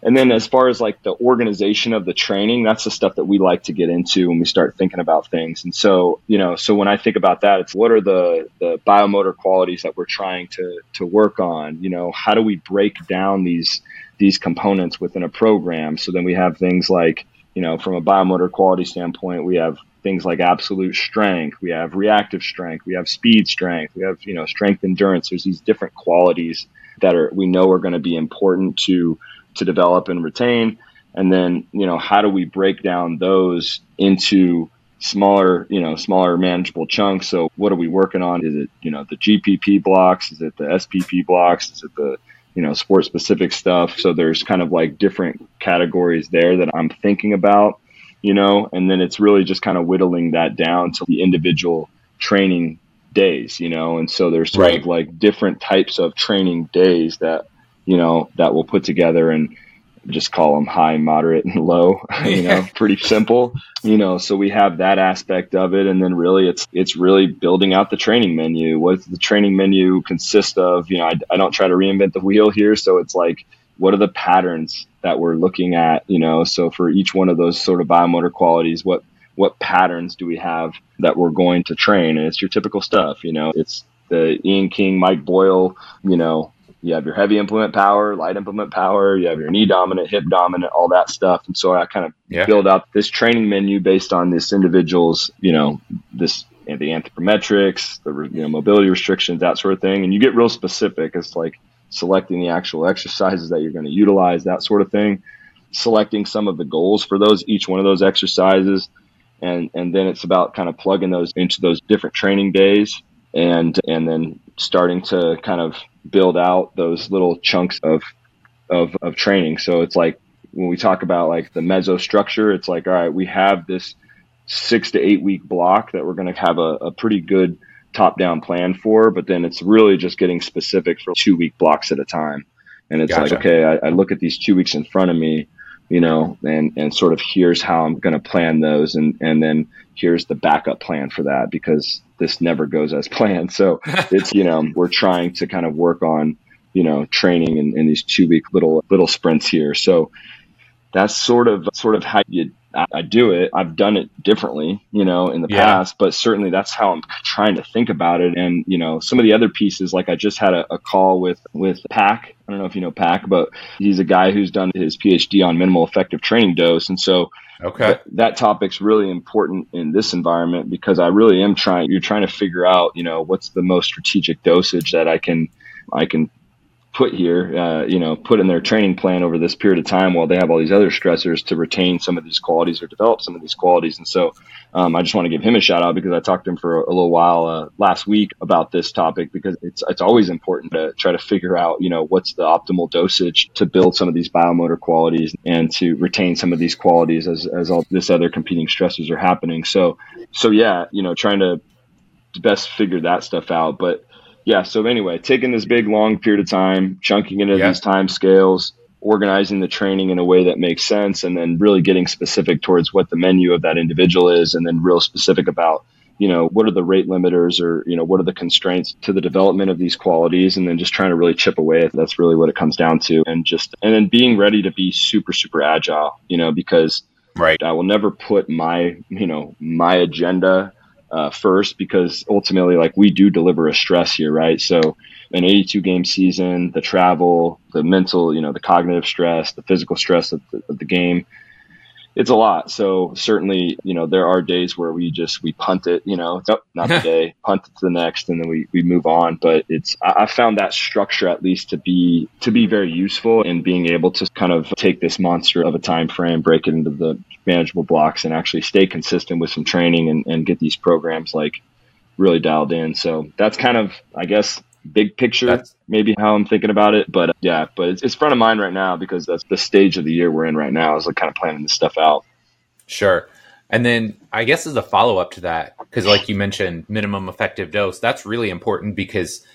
And then as far as like the organization of the training, that's the stuff that we like to get into when we start thinking about things. And so, you know, so when I think about that, it's what are the, the biomotor qualities that we're trying to, to work on? You know, how do we break down these, these components within a program? So then we have things like, you know, from a biomotor quality standpoint, we have things like absolute strength, we have reactive strength, we have speed strength, we have, you know, strength endurance. There's these different qualities that are, we know are going to be important to, to develop and retain. And then you know how do we break down those into smaller you know smaller manageable chunks? So what are we working on? Is it you know the gpp blocks? Is it the spp blocks? Is it the you know sport specific stuff? So there's kind of like different categories there that i'm thinking about you know? And then it's really just kind of whittling that down to the individual training days you know? And so there's sort right. of like different types of training days that you know, that we'll put together and just call them high, moderate, and low. you know, pretty simple. You know, so we have that aspect of it, and then really, it's it's really building out the training menu. What does the training menu consist of? You know, I, I don't try to reinvent the wheel here, so it's like, what are the patterns that we're looking at? You know, so for each one of those sort of biomotor qualities, what what patterns do we have that we're going to train? And it's your typical stuff. You know, it's the Ian King, Mike Boyle, you know, you have your heavy implement power, light implement power, you have your knee dominant, hip dominant, all that stuff. And so I kind of yeah. build out this training menu based on this individual's, you know, this the anthropometrics, the you know mobility restrictions, that sort of thing. And you get real specific. It's like selecting the actual exercises that you're going to utilize, that sort of thing. Selecting some of the goals for those each one of those exercises, and and then it's about kind of plugging those into those different training days, and and then starting to kind of build out those little chunks of, of, of training. So it's like when we talk about like the meso structure, it's like, all right, we have this six to eight week block that we're going to have a, a pretty good top down plan for, but then it's really just getting specific for two week blocks at a time. And it's gotcha. like, okay, I, I look at these two weeks in front of me, you know, and, and sort of here's how I'm going to plan those. And, and then here's the backup plan for that because this never goes as planned. So it's, you know, we're trying to kind of work on you know, training in, in these two week little little sprints here. So that's sort of sort of how you I, do it. I've done it differently, you know, in the yeah. past, but certainly that's how I'm trying to think about it. And you know, some of the other pieces, like I just had a, a call with with Pack. I don't know if you know Pack, but he's a guy who's done his PhD on minimal effective training dose, and so Okay. Th- that topic's really important in this environment because I really am trying you're trying to figure out, you know, what's the most strategic dosage that I can I can put here, uh, you know, put in their training plan over this period of time while they have all these other stressors to retain some of these qualities or develop some of these qualities. And so um, I just want to give him a shout out because I talked to him for a, little while uh, last week about this topic because it's it's always important to try to figure out, you know, what's the optimal dosage to build some of these biomotor qualities and to retain some of these qualities as, as all this other competing stressors are happening. So, so yeah, you know, trying to best figure that stuff out. But yeah, so anyway, taking this big long period of time, chunking into yeah. these time scales, organizing the training in a way that makes sense, and then really getting specific towards what the menu of that individual is, and then real specific about you know what are the rate limiters or you know what are the constraints to the development of these qualities and then just trying to really chip away that's really what it comes down to and just and then being ready to be super super agile you know because right i will never put my you know my agenda uh, first because ultimately, like we do deliver a stress here, right? So, an 82 game season, the travel, the mental, you know, the cognitive stress, the physical stress of the, of the game, it's a lot. So certainly, you know, there are days where we just we punt it, you know, nope, oh, not today, punt it to the next, and then we, we move on. But it's I, I found that structure at least to be to be very useful in being able to kind of take this monster of a time frame, break it into the manageable blocks, and actually stay consistent with some training and, and get these programs like really dialed in. So that's kind of I guess big picture, that's, maybe how I'm thinking about it. But uh, yeah, but it's, it's front of mind right now because that's the stage of the year we're in right now is like kind of planning this stuff out. Sure. And then I guess as a follow up to that, because like you mentioned, minimum effective dose, that's really important because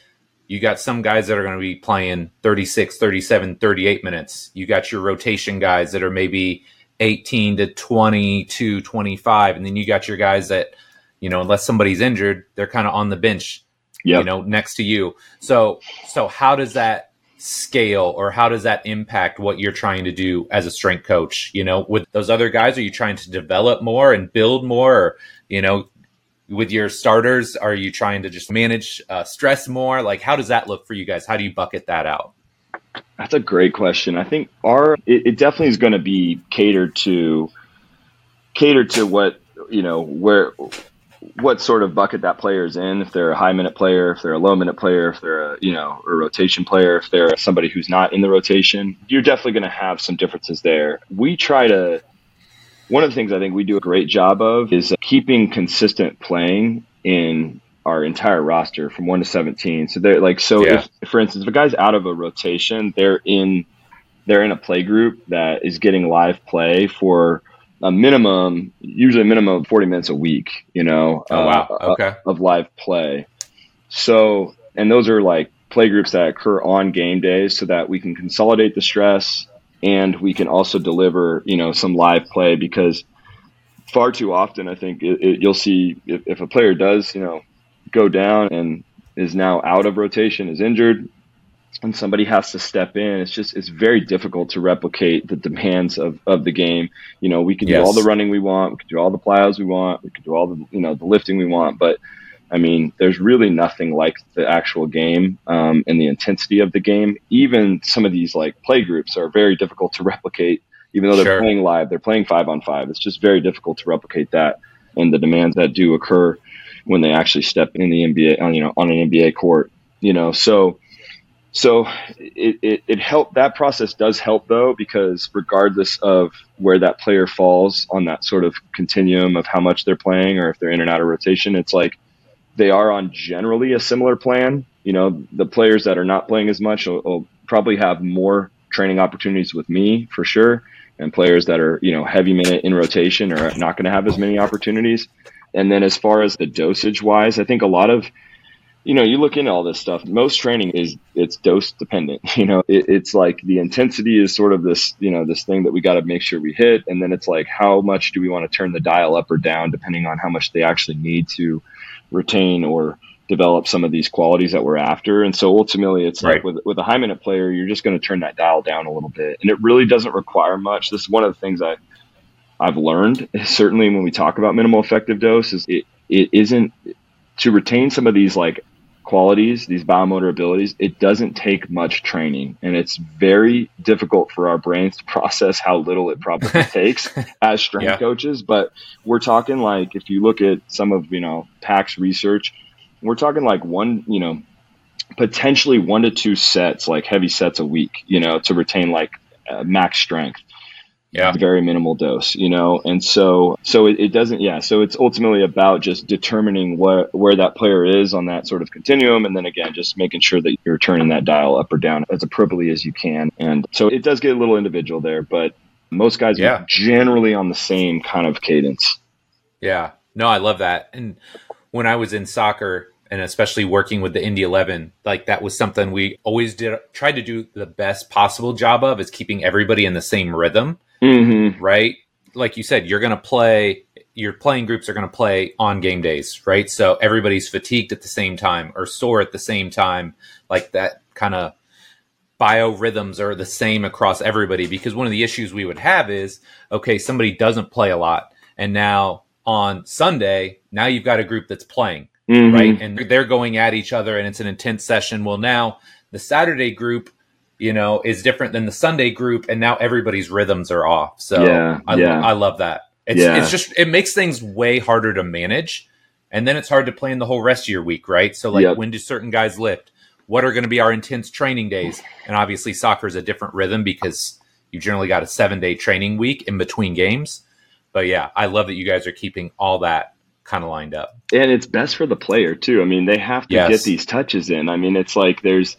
you got some guys that are going to be playing 36, 37, 38 minutes. You got your rotation guys that are maybe 18 to 20 to 25. And then you got your guys that, you know, unless somebody's injured, they're kind of on the bench yep. you know, next to you. So, so how does that scale or how does that impact what you're trying to do as a strength coach? You know, with those other guys, are you trying to develop more and build more? Or, you know, with your starters, are you trying to just manage uh, stress more? Like, how does that look for you guys? How do you bucket that out? That's a great question. I think our it, it definitely is going to be catered to catered to what you know where what sort of bucket that player is in. If they're a high minute player, if they're a low minute player, if they're a you know a rotation player, if they're somebody who's not in the rotation, you're definitely going to have some differences there. We try to. One of the things I think we do a great job of is keeping consistent playing in our entire roster from one to seventeen. So they're like so. Yeah. If, for instance, if a guy's out of a rotation, they're in they're in a play group that is getting live play for a minimum, usually a minimum of 40 minutes a week, you know, oh, wow. Uh, okay. of live play. So, and those are like play groups that occur on game days so that we can consolidate the stress and we can also deliver, you know, some live play because far too often, I think it, it, you'll see if, if a player does, you know, go down and is now out of rotation, is injured, and somebody has to step in, it's just it's very difficult to replicate the demands of, of the game. You know, we can yes. do all the running we want, we can do all the plyos we want, we can do all the you know the lifting we want, but I mean, there's really nothing like the actual game um, and the intensity of the game. Even some of these like play groups are very difficult to replicate, even though they're sure. playing live. They're playing five on five. It's just very difficult to replicate that and the demands that do occur when they actually step in the NBA on you know on an NBA court. You know, so so it, it, it helped that process does help though because regardless of where that player falls on that sort of continuum of how much they're playing or if they're in and out of rotation it's like they are on generally a similar plan. You know the players that are not playing as much will, will probably have more training opportunities with me for sure and players that are you know heavy minute in rotation are not going to have as many opportunities. And then as far as the dosage wise i think a lot of you know, you look into all this stuff. Most training is it's dose dependent. You know, it, it's like the intensity is sort of this, you know, this thing that we got to make sure we hit, and then it's like how much do we want to turn the dial up or down depending on how much they actually need to retain or develop some of these qualities that we're after. And so ultimately, it's right. like with, with a high minute player, you're just going to turn that dial down a little bit. And it really doesn't require much. This is one of the things I, I've learned, certainly when we talk about minimal effective dose, is it, it isn't to retain some of these like qualities, these biomotor abilities, it doesn't take much training. And it's very difficult for our brains to process how little it probably takes as strength yeah. coaches. But we're talking like, if you look at some of, you know, PAX research, we're talking like one, you know, potentially one to two sets, like heavy sets a week, you know, to retain like uh, max strength. Yeah. Very minimal dose, you know, and so so it, it, doesn't, yeah. So it's ultimately about just determining where where that player is on that sort of continuum, and then again, just making sure that you're turning that dial up or down as appropriately as you can. And so it does get a little individual there, but most guys yeah. are generally on the same kind of cadence. Yeah, no, I love that. And when I was in soccer and especially working with the Indy 11, like that was something we always did, tried to do the best possible job of is keeping everybody in the same rhythm. Mm-hmm. Right. Like you said, you're going to play, your playing groups are going to play on game days, right? So everybody's fatigued at the same time or sore at the same time. Like that kind of biorhythms are the same across everybody because one of the issues we would have is okay, somebody doesn't play a lot. And now on Sunday, now you've got a group that's playing, mm-hmm. right? And they're going at each other and it's an intense session. Well, now the Saturday group, you know, is different than the Sunday group, and now everybody's rhythms are off. So yeah, I, yeah. I love that. It's, yeah. it's just, it makes things way harder to manage. And then it's hard to plan the whole rest of your week, right? So, like, yep. when do certain guys lift? What are going to be our intense training days? And obviously, soccer is a different rhythm because you generally got a seven day training week in between games. But yeah, I love that you guys are keeping all that kind of lined up. And it's best for the player too. I mean, they have to yes. get these touches in. I mean, it's like there's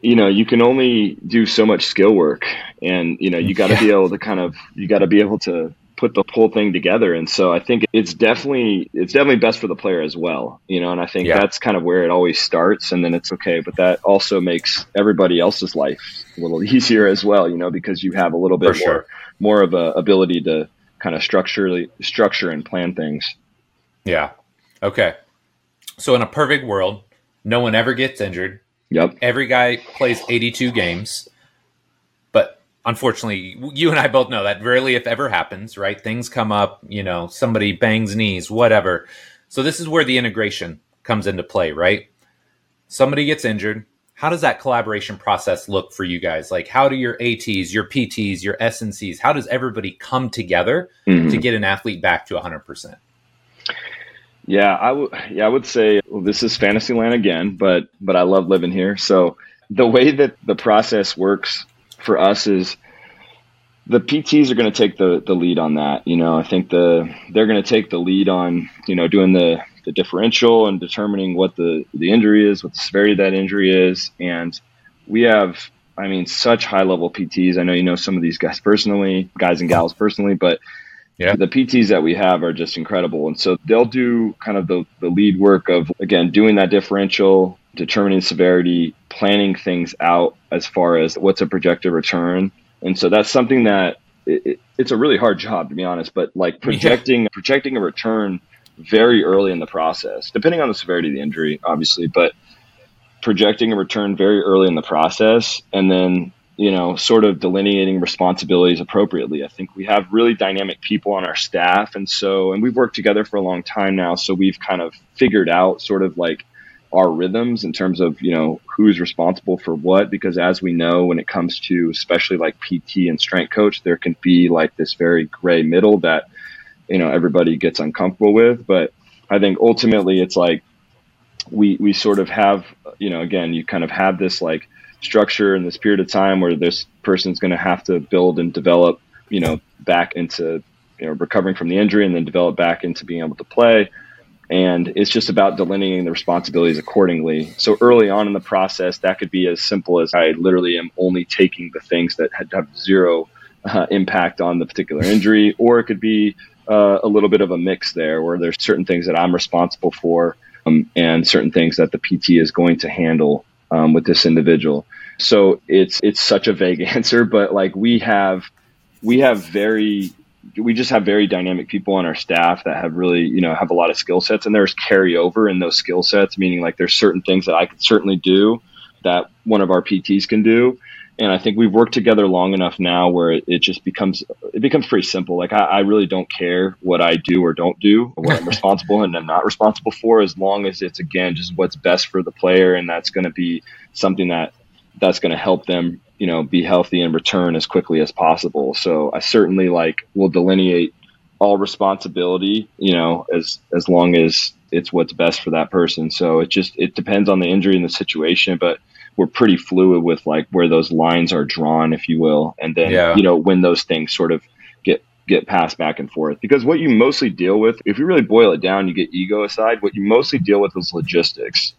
you know, you can only do so much skill work and you know, you got to yeah. be able to kind of you got to be able to put the whole thing together. And so I think it's definitely it's definitely best for the player as well, you know, and I think yeah. that's kind of where it always starts and then it's okay, but that also makes everybody else's life a little easier as well, you know, because you have a little bit more sure. more of a ability to kind of structure structure and plan things. Yeah. Okay. So in a perfect world, no one ever gets injured. Yep. Every guy plays 82 games. But unfortunately, you and I both know that rarely if ever happens, right? Things come up, you know, somebody bangs knees, whatever. So this is where the integration comes into play, right? Somebody gets injured, how does that collaboration process look for you guys? Like, how do your ATs, your PTs, your SNCs, how does everybody come together mm-hmm. to get an athlete back to 100%? Yeah, I would. Yeah, I would say well, this is Fantasyland again, but but I love living here. So the way that the process works for us is the PTs are going to take the the lead on that. You know, I think the they're going to take the lead on you know doing the the differential and determining what the, the injury is, what the severity of that injury is. And we have, I mean, such high level PTs. I know you know some of these guys personally, guys and gals personally, but yeah. the PTs that we have are just incredible. And so they'll do kind of the, the lead work of, again, doing that differential, determining severity, planning things out as far as what's a projected return. And so that's something that it, it, it's a really hard job to be honest, but like projecting, yeah. projecting a return very early in the process, depending on the severity of the injury, obviously, but projecting a return very early in the process and then, you know, sort of delineating responsibilities appropriately. I think we have really dynamic people on our staff. And so, and we've worked together for a long time now. So we've kind of figured out sort of like our rhythms in terms of, you know, who's responsible for what. Because as we know, when it comes to especially like PT and strength coach, there can be like this very gray middle that, you know everybody gets uncomfortable with. But I think ultimately it's like we we sort of have you know again you kind of have this like structure in this period of time where this person's going to have to build and develop you know back into you know recovering from the injury and then develop back into being able to play. And it's just about delineating the responsibilities accordingly. So early on in the process that could be as simple as i literally am only taking the things that have zero uh, impact on the particular injury or it could be uh, a little bit of a mix there where there's certain things that I'm responsible for um, and certain things that the PT is going to handle um, with this individual. So it's it's such a vague answer, but like we have we have very we just have very dynamic people on our staff that have really, you know, have a lot of skill sets and there's carryover in those skill sets, meaning like there's certain things that I could certainly do that one of our PTs can do. And I think we've worked together long enough now where it, it just becomes it becomes pretty simple. Like I, I, really don't care what I do or don't do, or what I'm responsible and I'm not responsible for, as long as it's again just what's best for the player, and that's going to be something that that's going to help them you know be healthy and return as quickly as possible so i certainly like will delineate all responsibility you know as as long as it's what's best for that person so it just it depends on the injury and the situation but we're pretty fluid with like where those lines are drawn if you will and then yeah. you know when those things sort of get get passed back and forth because what you mostly deal with if you really boil it down you get ego aside what you mostly deal with is logistics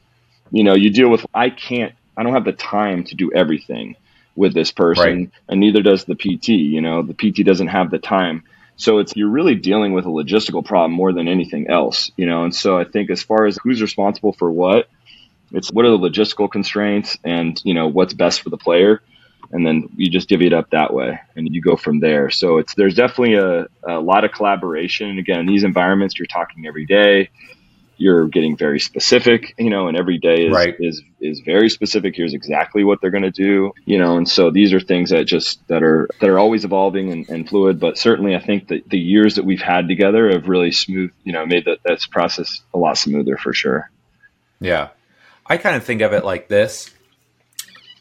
you know you deal with i can't i don't have the time to do everything with this person right. and neither does the PT, you know, the PT doesn't have the time. So it's you're really dealing with a logistical problem more than anything else, you know. And so I think as far as who's responsible for what, it's what are the logistical constraints and, you know, what's best for the player and then you just divvy it up that way and you go from there. So it's there's definitely a, a lot of collaboration. And again, in these environments you're talking every day you're getting very specific, you know, and every day is, right. is, is very specific. Here's exactly what they're going to do, you know, and so these are things that just, that are, that are always evolving and, and fluid. But certainly I think that the years that we've had together have really smooth, you know, made that, that process a lot smoother for sure. Yeah. I kind of think of it like this.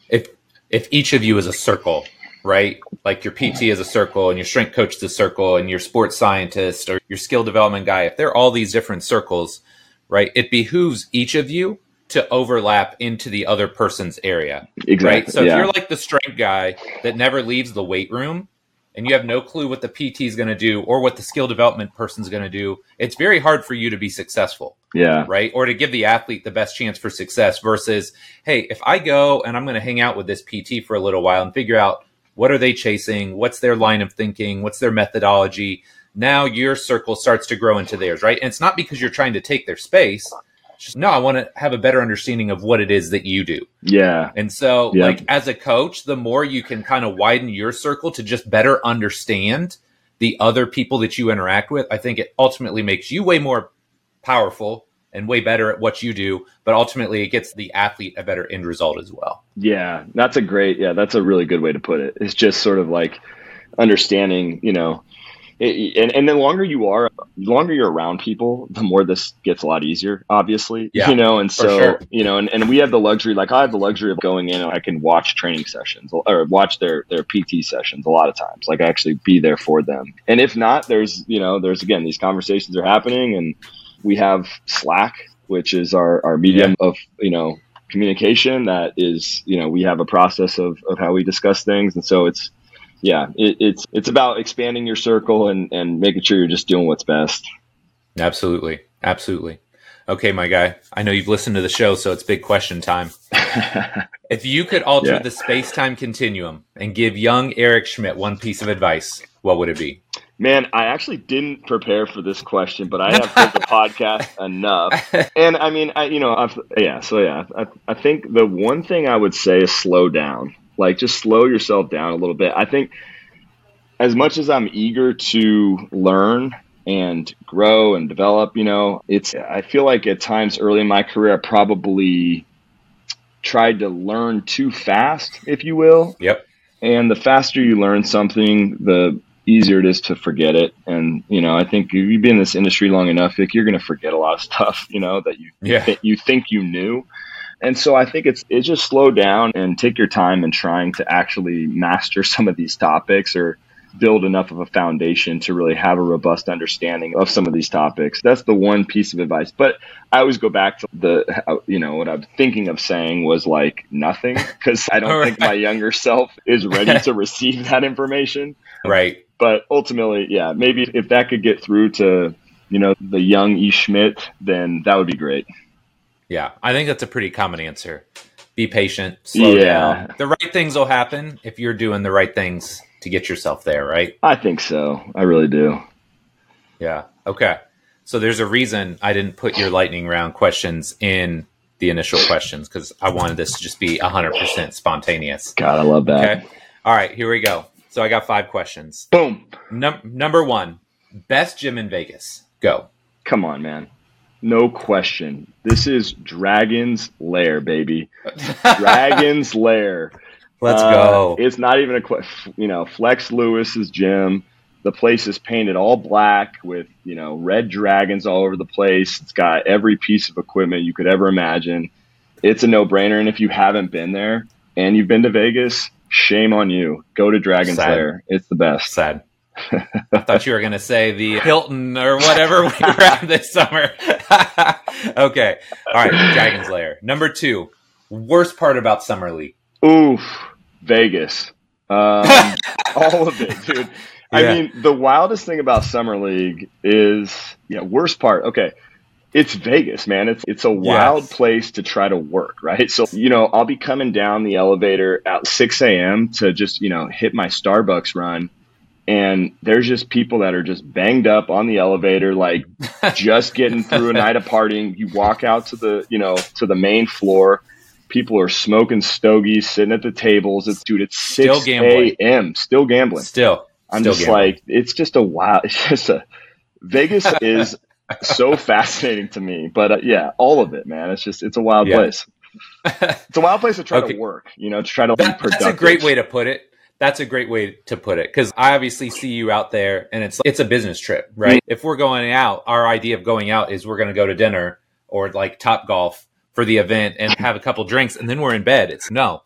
If, if each of you is a circle, right? Like your PT is a circle and your strength coach is a circle and your sports scientist or your skill development guy, if they're all these different circles, right? It behooves each of you to overlap into the other person's area. Exactly. Right. So yeah. if you're like the strength guy that never leaves the weight room and you have no clue what the PT is going to do or what the skill development person's going to do, it's very hard for you to be successful. Yeah. Right. Or to give the athlete the best chance for success versus, hey, if I go and I'm going to hang out with this PT for a little while and figure out what are they chasing? What's their line of thinking? What's their methodology? now your circle starts to grow into theirs, right? And it's not because you're trying to take their space. Just, no, I want to have a better understanding of what it is that you do. Yeah. And so, yep. like, as a coach, the more you can kind of widen your circle to just better understand the other people that you interact with, I think it ultimately makes you way more powerful and way better at what you do, but ultimately it gets the athlete a better end result as well. Yeah, that's a great, yeah, that's a really good way to put it. It's just sort of like understanding, you know, it, and, and the longer you are, the longer you're around people, the more this gets a lot easier, obviously, yeah, you know? And so, sure. you know, and, and we have the luxury, like I have the luxury of going in and I can watch training sessions or watch their, their PT sessions a lot of times, like I actually be there for them. And if not, there's, you know, there's again, these conversations are happening and we have Slack, which is our, our medium yeah. of, you know, communication that is, you know, we have a process of, of how we discuss things. And so it's, yeah, it, it's it's about expanding your circle and and making sure you're just doing what's best. Absolutely, absolutely. Okay, my guy. I know you've listened to the show, so it's big question time. if you could alter yeah. the space time continuum and give young Eric Schmitt one piece of advice, what would it be? Man, I actually didn't prepare for this question, but I have heard the podcast enough. And I mean, I, you know, I've, yeah, so yeah, I, I think the one thing I would say is slow down. Like just slow yourself down a little bit. I think as much as I'm eager to learn and grow and develop, you know, it's I feel like at times early in my career I probably tried to learn too fast, if you will. Yep. And the faster you learn something, the easier it is to forget it. And you know, I think if you've been in this industry long enough, like you're going to forget a lot of stuff, you know, that you yeah. th- you think you knew. And so I think it's it's just slow down and take your time in trying to actually master some of these topics or build enough of a foundation to really have a robust understanding of some of these topics. That's the one piece of advice. But I always go back to the, you know, what I'm thinking of saying was like nothing because I don't right. think my younger self is ready to receive that information. Right. But ultimately, yeah, maybe if that could get through to, you know, the young E. Schmitt, then that would be great. Yeah, I think that's a pretty common answer. Be patient, slow yeah. down. The right things will happen if you're doing the right things to get yourself there, right? I think so. I really do. Yeah. Okay. So there's a reason I didn't put your lightning round questions in the initial questions because I wanted this to just be 100% spontaneous. God, I love that. Okay. All right, here we go. So I got five questions. Boom. Num- number one, best gym in Vegas. Go. Come on, man. No question. This is Dragon's Lair, baby. Dragon's Lair. Let's uh, go. It's not even a question. you know Flex Lewis's gym. The place is painted all black with you know red dragons all over the place. It's got every piece of equipment you could ever imagine. It's a no brainer. And if you haven't been there and you've been to Vegas, shame on you. Go to Dragon's Sad. Lair. It's the best. Sad. I thought you were going to say the Hilton or whatever we were at this summer. okay. All right. Dragon's Lair. Number two, worst part about Summer League. Oof. Vegas. Um, all of it, dude. Yeah. I mean, the wildest thing about Summer League is, yeah, worst part. Okay. It's Vegas, man. It's it's a wild yes. place to try to work, right? So, you know, I'll be coming down the elevator at 6 a.m. to just, you know, hit my Starbucks run and there's just people that are just banged up on the elevator like just getting through a night of partying you walk out to the you know to the main floor people are smoking stogies sitting at the tables it's dude it's 6 a.m still gambling still i'm still just gambling. like it's just a wild it's just a vegas is so fascinating to me but uh, yeah all of it man it's just it's a wild yeah. place it's a wild place to try okay. to work you know to try to that, be productive that's a great way to put it that's a great way to put it because I obviously see you out there and it's it's a business trip, right? Mm-hmm. If we're going out, our idea of going out is we're going to go to dinner or like Top Golf for the event and have a couple drinks and then we're in bed. It's no.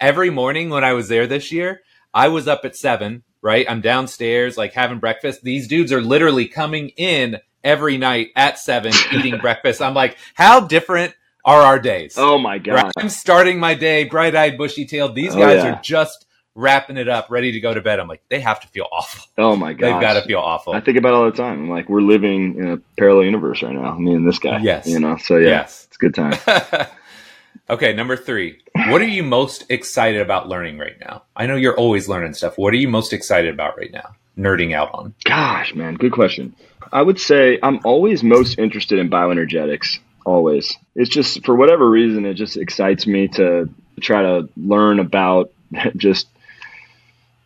Every morning when I was there this year, I was up at 7, right? I'm downstairs like having breakfast. These dudes are literally coming in every night at 7 eating breakfast. I'm like, how different are our days? Oh my god. Right? I'm starting my day bright-eyed, bushy-tailed. These oh, guys yeah. are just wrapping it up, ready to go to bed. I'm like, they have to feel awful. Oh my god, they've got to feel awful. I think about it all the time. I'm like, we're living in a parallel universe right now. Me and this guy. Yes, you know. So yeah, yes. it's a good time. okay, number three. What are you most excited about learning right now? I know you're always learning stuff. What are you most excited about right now? Nerding out on? Gosh, man, good question. I would say I'm always most interested in bioenergetics. Always. It's just for whatever reason, it just excites me to try to learn about just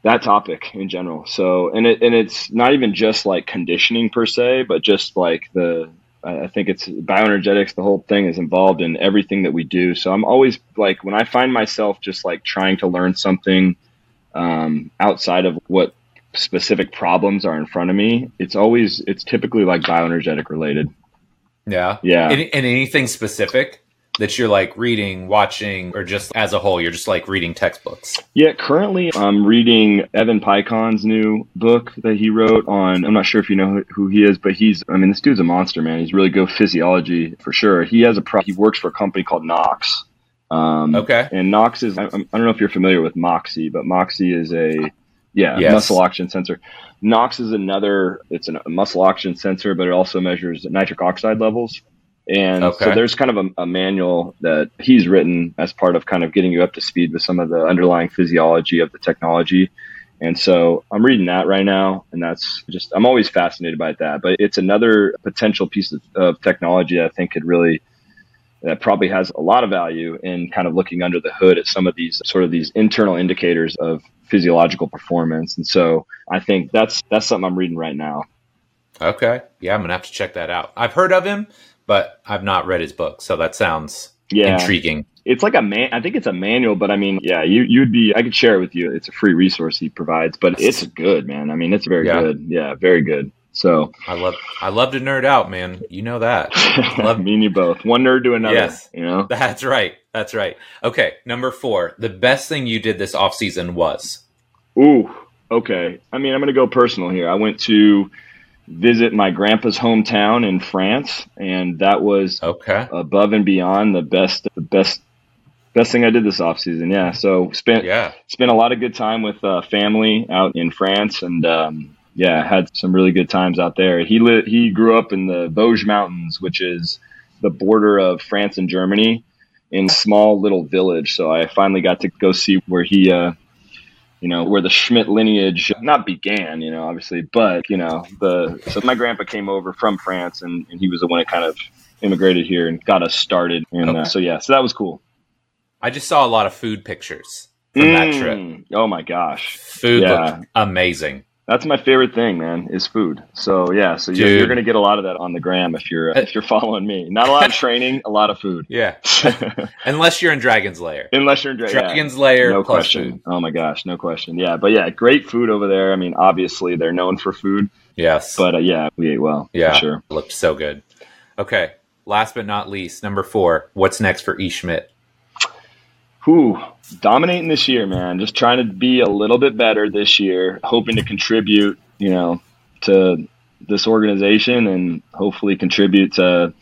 that topic in general. So, and it and it's not even just like conditioning per se, but just like the I think it's bioenergetics. The whole thing is involved in everything that we do. So I'm always like when I find myself just like trying to learn something um, outside of what specific problems are in front of me. It's always it's typically like bioenergetic related. Yeah, yeah. And, and anything specific? that you're like reading, watching, or just as a whole, you're just like reading textbooks? Yeah, currently I'm reading Evan Peikon's new book that he wrote on. I'm not sure if you know who he is, but he's, I mean, this dude's a monster, man. He's really good physiology for sure. He has a pro, he works for a company called NNOXX. Um, okay. And NNOXX is, I, I don't know if you're familiar with Moxy, but Moxy is a, yeah, yes. muscle oxygen sensor. NNOXX is another, it's a muscle oxygen sensor, but it also measures nitric oxide levels. And okay. so there's kind of a, a, manual that he's written as part of kind of getting you up to speed with some of the underlying physiology of the technology. And so I'm reading that right now, and that's just, I'm always fascinated by that. But it's another potential piece of, of technology I think could really, that probably has a lot of value in kind of looking under the hood at some of these sort of these internal indicators of physiological performance. And so I think that's, that's something I'm reading right now. Okay. Yeah, I'm going to have to check that out. I've heard of him but I've not read his book, so that sounds yeah. intriguing. It's like a man. I think it's a manual, but I mean, yeah, you you'd be. I could share it with you. It's a free resource he provides, but it's good, man. I mean, it's very yeah. good. Yeah, very good. So I love I love to nerd out, man. You know that. love me and you both. One nerd to another. Yes, you know. That's right. That's right. Okay, number four. The best thing you did this off season was. Ooh. Okay. I mean, I'm going to go personal here. I went to visit my grandpa's hometown in France, and that was okay above and beyond the best the best best thing I did this off season. Yeah, so spent yeah spent a lot of good time with uh, family out in France, and um, yeah, had some really good times out there. He li- he grew up in the Vosges Mountains, which is the border of France and Germany, in a small little village. So I finally got to go see where he uh, you know, where the Schmitt lineage not began, you know, obviously, but, you know, the, so my grandpa came over from France and, and he was the one that kind of immigrated here and got us started. And uh, okay. uh, so, yeah, so that was cool. I just saw a lot of food pictures from mm, that trip? Oh my gosh, food yeah. looked amazing. That's my favorite thing, man, is food. So yeah, so you're, you're, gonna get a lot of that on the gram if you're if you're following me. Not a lot of training, a lot of food. Yeah, unless you're in Dragon's Lair. Unless you're in Dra- Dragon's yeah. Lair, no question. Food. Oh my gosh, no question. Yeah, but yeah, great food over there. I mean, obviously they're known for food. Yes, but uh, yeah, we ate well. Yeah, sure. Looked so good. Okay, last but not least, number four. What's next for E Schmitt? Who dominating this year, man. Just trying to be a little bit better this year, hoping to contribute you know, to this organization and hopefully contribute to,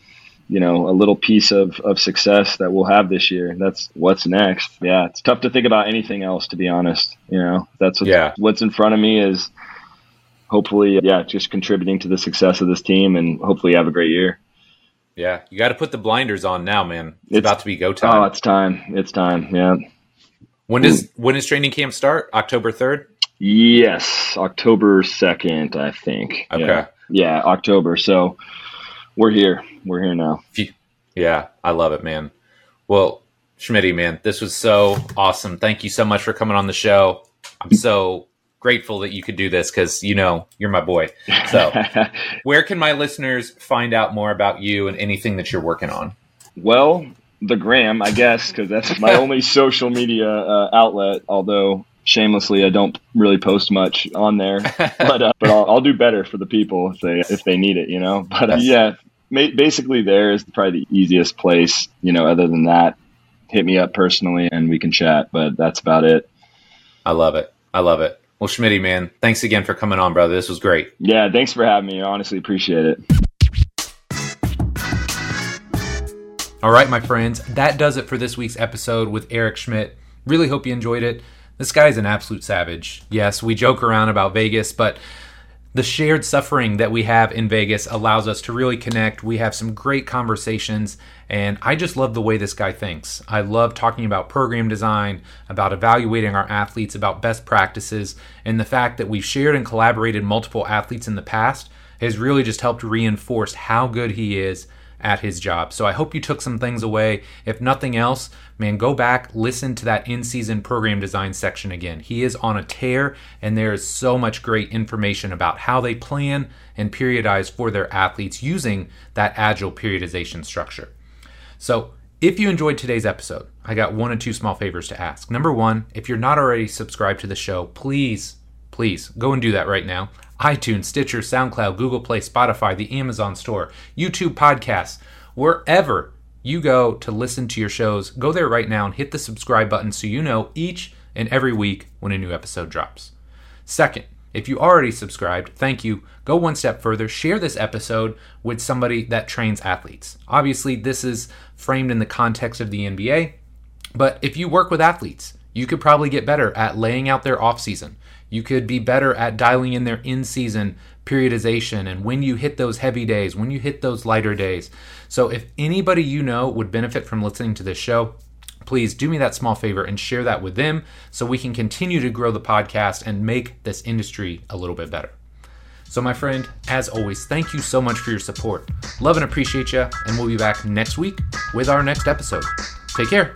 you know, a little piece of, of success that we'll have this year. That's what's next. Yeah. It's tough to think about anything else, to be honest. You know, that's what's, yeah. what's in front of me is hopefully, yeah, just contributing to the success of this team and hopefully have a great year. Yeah. You got to put the blinders on now, man. It's, it's about to be go time. Oh, it's time. It's time. Yeah. When does, when does training camp start? October 3rd? Yes, October 2nd, I think. Okay. Yeah, yeah October. So we're here. We're here now. Yeah, I love it, man. Well, Schmitty, man, this was so awesome. Thank you so much for coming on the show. I'm so grateful that you could do this because you know you're my boy. So, where can my listeners find out more about you and anything that you're working on? Well, the gram, I guess, because that's my only social media uh, outlet. Although shamelessly, I don't really post much on there, but uh, but I'll, I'll, do better for the people if they if they need it, you know. But uh, yeah, ma- basically, there is probably the easiest place, you know. Other than that, hit me up personally and we can chat. But that's about it. I love it. I love it. Well, Schmitty, man, thanks again for coming on, brother. This was great. Yeah, thanks for having me. I honestly appreciate it. All right, my friends, that does it for this week's episode with Eric Schmitt. Really hope you enjoyed it. This guy's an absolute savage. Yes, we joke around about Vegas, but the shared suffering that we have in Vegas allows us to really connect. We have some great conversations, and I just love the way this guy thinks. I love talking about program design, about evaluating our athletes, about best practices, and the fact that we've shared and collaborated multiple athletes in the past has really just helped reinforce how good he is at his job. So I hope you took some things away. If nothing else, man, go back, listen to that in season program design section again. He is on a tear, and there is so much great information about how they plan and periodize for their athletes using that agile periodization structure. So if you enjoyed today's episode, I got one or two small favors to ask. Number one, if you're not already subscribed to the show, please, please go and do that right now iTunes, Stitcher, SoundCloud, Google Play, Spotify, the Amazon Store, YouTube Podcasts, wherever you go to listen to your shows, go there right now and hit the subscribe button so you know each and every week when a new episode drops. Second, if you already subscribed, thank you. Go one step further, share this episode with somebody that trains athletes. Obviously, this is framed in the context of the NBA, but if you work with athletes, you could probably get better at laying out their off season. You could be better at dialing in their in season periodization and when you hit those heavy days, when you hit those lighter days. So, if anybody you know would benefit from listening to this show, please do me that small favor and share that with them so we can continue to grow the podcast and make this industry a little bit better. So, my friend, as always, thank you so much for your support. Love and appreciate you, and we'll be back next week with our next episode. Take care.